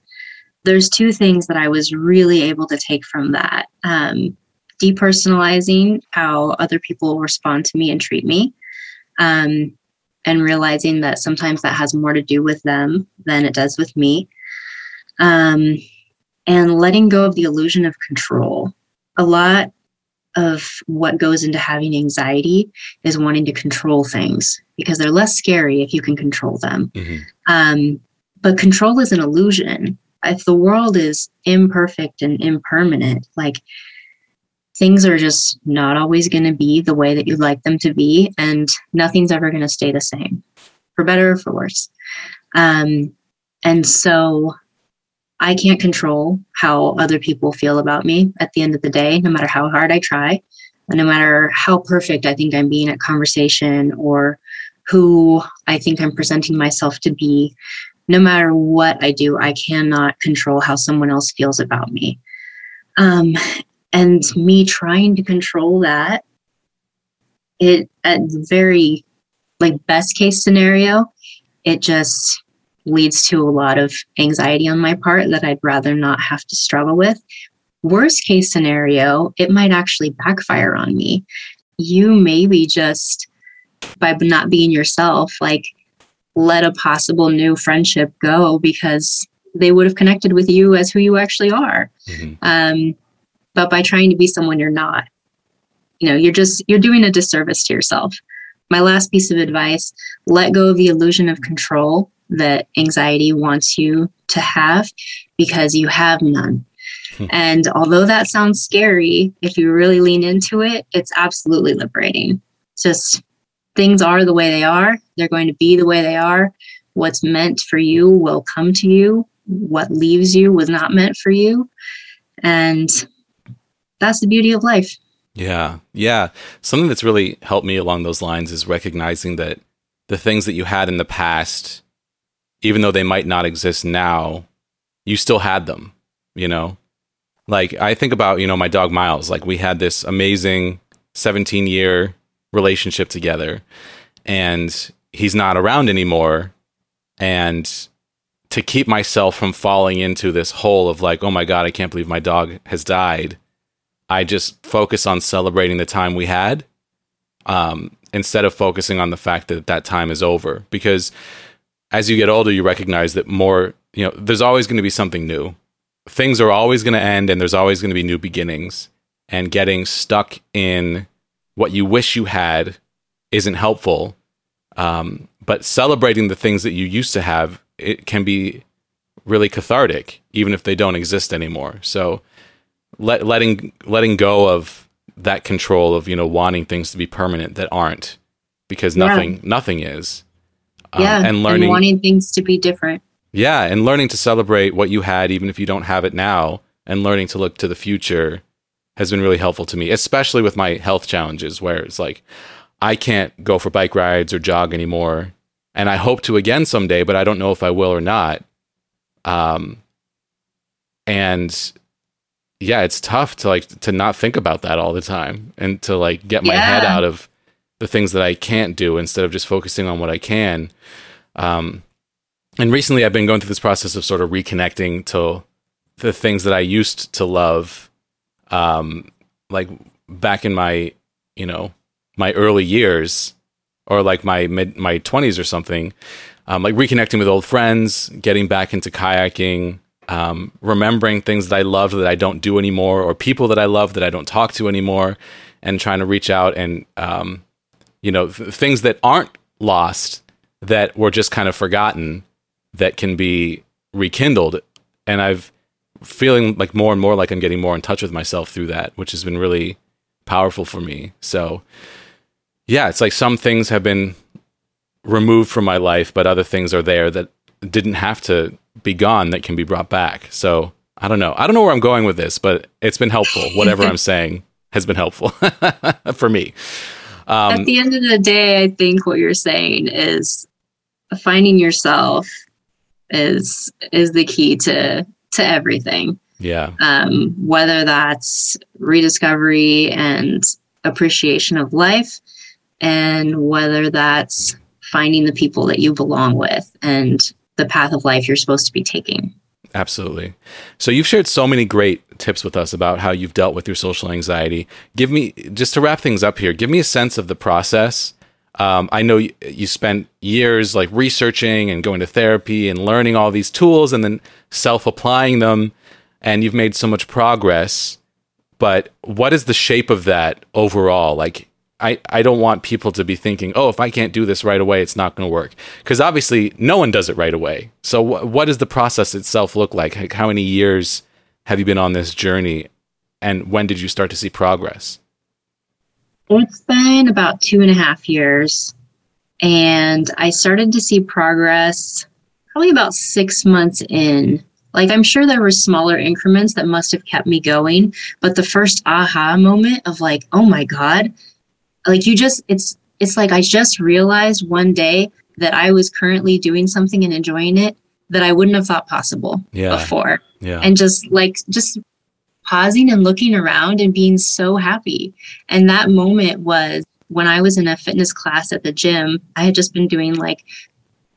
There's two things that I was really able to take from that um, depersonalizing how other people respond to me and treat me. Um, and realizing that sometimes that has more to do with them than it does with me. Um, and letting go of the illusion of control. A lot of what goes into having anxiety is wanting to control things because they're less scary if you can control them. Mhm. Um, but control is an illusion. If the world is imperfect and impermanent, like things are just not always going to be the way that you'd like them to be, and nothing's ever going to stay the same, for better or for worse. Um, and so I can't control how other people feel about me at the end of the day, no matter how hard I try, and no matter how perfect I think I'm being at conversation or who I think I'm presenting myself to be. No matter what I do, I cannot control how someone else feels about me. Um, and me trying to control that, it at the very like best case scenario, it just leads to a lot of anxiety on my part that I'd rather not have to struggle with. Worst case scenario, it might actually backfire on me. You maybe just by not being yourself, like let a possible new friendship go because they would have connected with you as who you actually are. Mhm. Um, but by trying to be someone you're not, you know, you're just you're doing a disservice to yourself. My last piece of advice: let go of the illusion of control that anxiety wants you to have because you have none. Hmm. And although that sounds scary, if you really lean into it, it's absolutely liberating. Just things are the way they are, they're going to be the way they are. What's meant for you will come to you. What leaves you was not meant for you. And that's the beauty of life. Yeah. Yeah. Something that's really helped me along those lines is recognizing that the things that you had in the past, even though they might not exist now, you still had them, you know? Like I think about, you know, my dog Miles, like we had this amazing 17 year relationship together and he's not around anymore and to keep myself from falling into this hole of like, oh my god, I can't believe my dog has died. I just focus on celebrating the time we had um, instead of focusing on the fact that that time is over. Because as you get older, you recognize that more, you know, there's always going to be something new. Things are always going to end and there's always going to be new beginnings. And getting stuck in what you wish you had isn't helpful. Um, but celebrating the things that you used to have, it can be really cathartic, even if they don't exist anymore. So, let, letting letting go of that control of you know wanting things to be permanent that aren't because Yeah. nothing nothing Um, yeah. and learning wanting things to be different. yeah and learning to celebrate what you had even if you don't have it now and learning to look to the future has been really helpful to me especially with my health challenges where it's like i can't go for bike rides or jog anymore and i hope to again someday but i don't know if i will or not um and yeah it's tough to like to not think about that all the time and to like get my head out of the things that i can't do instead of just focusing on what i can. Um and recently i've been going through this process of sort of reconnecting to the things that i used to love um like back in my you know my early years or like my mid my 20s or something um, like reconnecting with old friends getting back into kayaking um, remembering things that i loved that i don't do anymore or people that i love that i don't talk to anymore and trying to reach out and um, you know th- things that aren't lost that were just kind of forgotten that can be rekindled and i've feeling like more and more like I'm getting more in touch with myself through that, which has been really powerful for me. So, yeah, it's like some things have been removed from my life, but other things are there that didn't have to be gone that can be brought back. So, I don't know. I don't know where I'm going with this, but it's been helpful. Whatever I'm saying has been helpful for me. Um, At the end of the day, I think what you're saying is finding yourself is is the key to to everything. Yeah. Um, whether that's rediscovery and appreciation of life, and whether that's finding the people that you belong with and the path of life you're supposed to be taking. Absolutely. So you've shared so many great tips with us about how you've dealt with your social anxiety. Give me just to wrap things up here. Give me a sense of the process. Um, I know you, you spent years like researching and going to therapy and learning all these tools and then self applying them, and you've made so much progress. But what is the shape of that overall? Like, I, I don't want people to be thinking, oh, if I can't do this right away, it's not going to work. Because obviously, no one does it right away. So, wh- what does the process itself look like? like? How many years have you been on this journey? And when did you start to see progress? It's been about two and a half years. And I started to see progress probably about six months in. Like, I'm sure there were smaller increments that must have kept me going. But the first aha moment of, like, oh my God, like you just it's it's like i just realized one day that i was currently doing something and enjoying it that i wouldn't have thought possible yeah. before yeah. and just like just pausing and looking around and being so happy and that moment was when i was in a fitness class at the gym i had just been doing like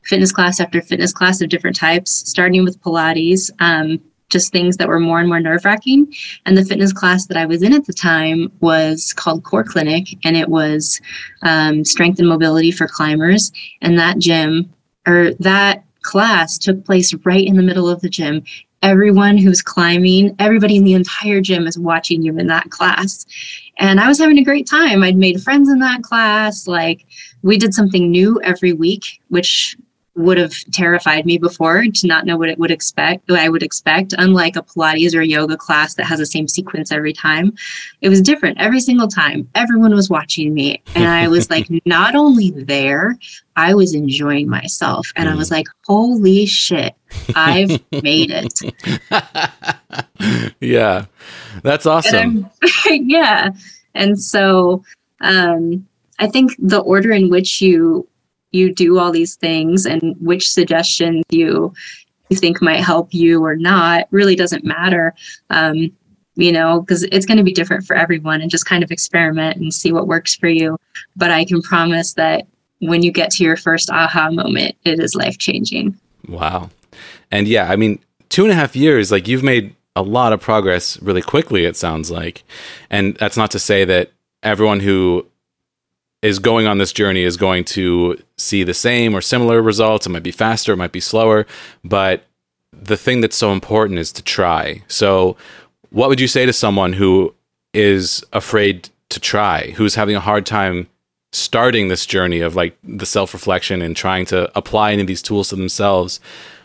fitness class after fitness class of different types starting with pilates um, just things that were more and more nerve wracking. And the fitness class that I was in at the time was called Core Clinic, and it was um, strength and mobility for climbers. And that gym or that class took place right in the middle of the gym. Everyone who's climbing, everybody in the entire gym is watching you in that class. And I was having a great time. I'd made friends in that class. Like, we did something new every week, which would have terrified me before to not know what it would expect what I would expect unlike a Pilates or yoga class that has the same sequence every time. It was different every single time. Everyone was watching me. And I was like not only there I was enjoying myself. And I was like holy shit I've made it. Yeah. That's awesome. Yeah. And so um I think the order in which you you do all these things and which suggestions you you think might help you or not really doesn't matter. Um, you know because it's going to be different for everyone and just kind of experiment and see what works for you. But i can promise that when you get to your first aha moment it is life changing wow. And yeah i mean two and a half years like you've made a lot of progress really quickly it sounds like. And that's not to say that everyone who is going on this journey is going to see the same or similar results. It might be faster, it might be slower, but the thing that's so important is to try. So, what would you say to someone who is afraid to try, who's having a hard time starting this journey of like the self reflection and trying to apply any of these tools to themselves?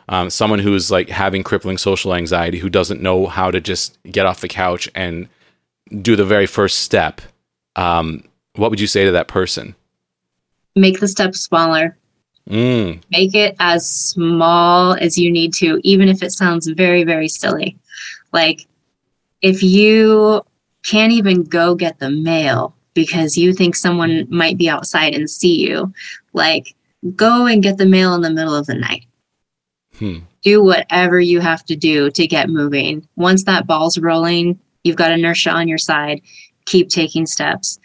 Um, someone who's like having crippling social anxiety, who doesn't know how to just get off the couch and do the very first step. Um, what would you say to that person? Make the steps smaller. Mm. Make it as small as you need to, even if it sounds very, very silly. Like if you can't even go get the mail because you think someone might be outside and see you, like go and get the mail in the middle of the night. Hmm. Do whatever you have to do to get moving. Once that ball's rolling, you've got inertia on your side. Keep taking steps.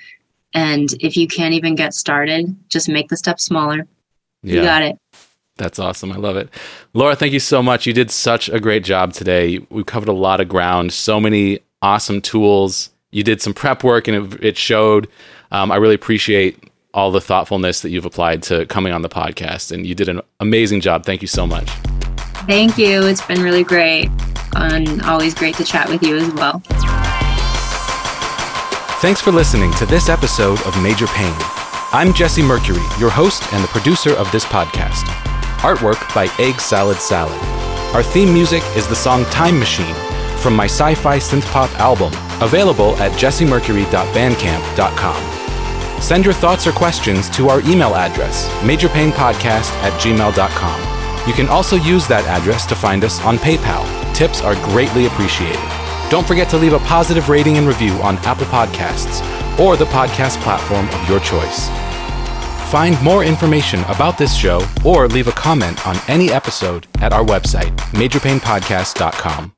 And if you can't even get started, just make the steps smaller. Yeah. You got it. That's awesome. I love it. Laura, thank you so much. You did such a great job today. We covered a lot of ground, so many awesome tools. You did some prep work and it, it showed. Um, I really appreciate all the thoughtfulness that you've applied to coming on the podcast. And you did an amazing job. Thank you so much. Thank you. It's been really great and always great to chat with you as well. Thanks for listening to this episode of Major Pain. I'm Jesse Mercury, your host and the producer of this podcast. Artwork by Egg Salad Salad. Our theme music is the song Time Machine from my sci fi synth pop album, available at jessemercury.bandcamp.com. Send your thoughts or questions to our email address, majorpainpodcast at gmail.com. You can also use that address to find us on PayPal. Tips are greatly appreciated. Don't forget to leave a positive rating and review on Apple Podcasts or the podcast platform of your choice. Find more information about this show or leave a comment on any episode at our website, majorpainpodcast.com.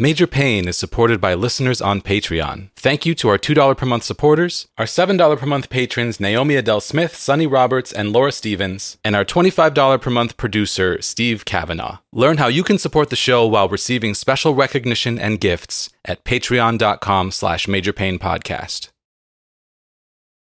Major Pain is supported by listeners on Patreon. Thank you to our $2 per month supporters, our $7 per month patrons Naomi Adele Smith, Sonny Roberts, and Laura Stevens, and our $25 per month producer Steve Kavanaugh. Learn how you can support the show while receiving special recognition and gifts at patreon.com slash majorpainpodcast.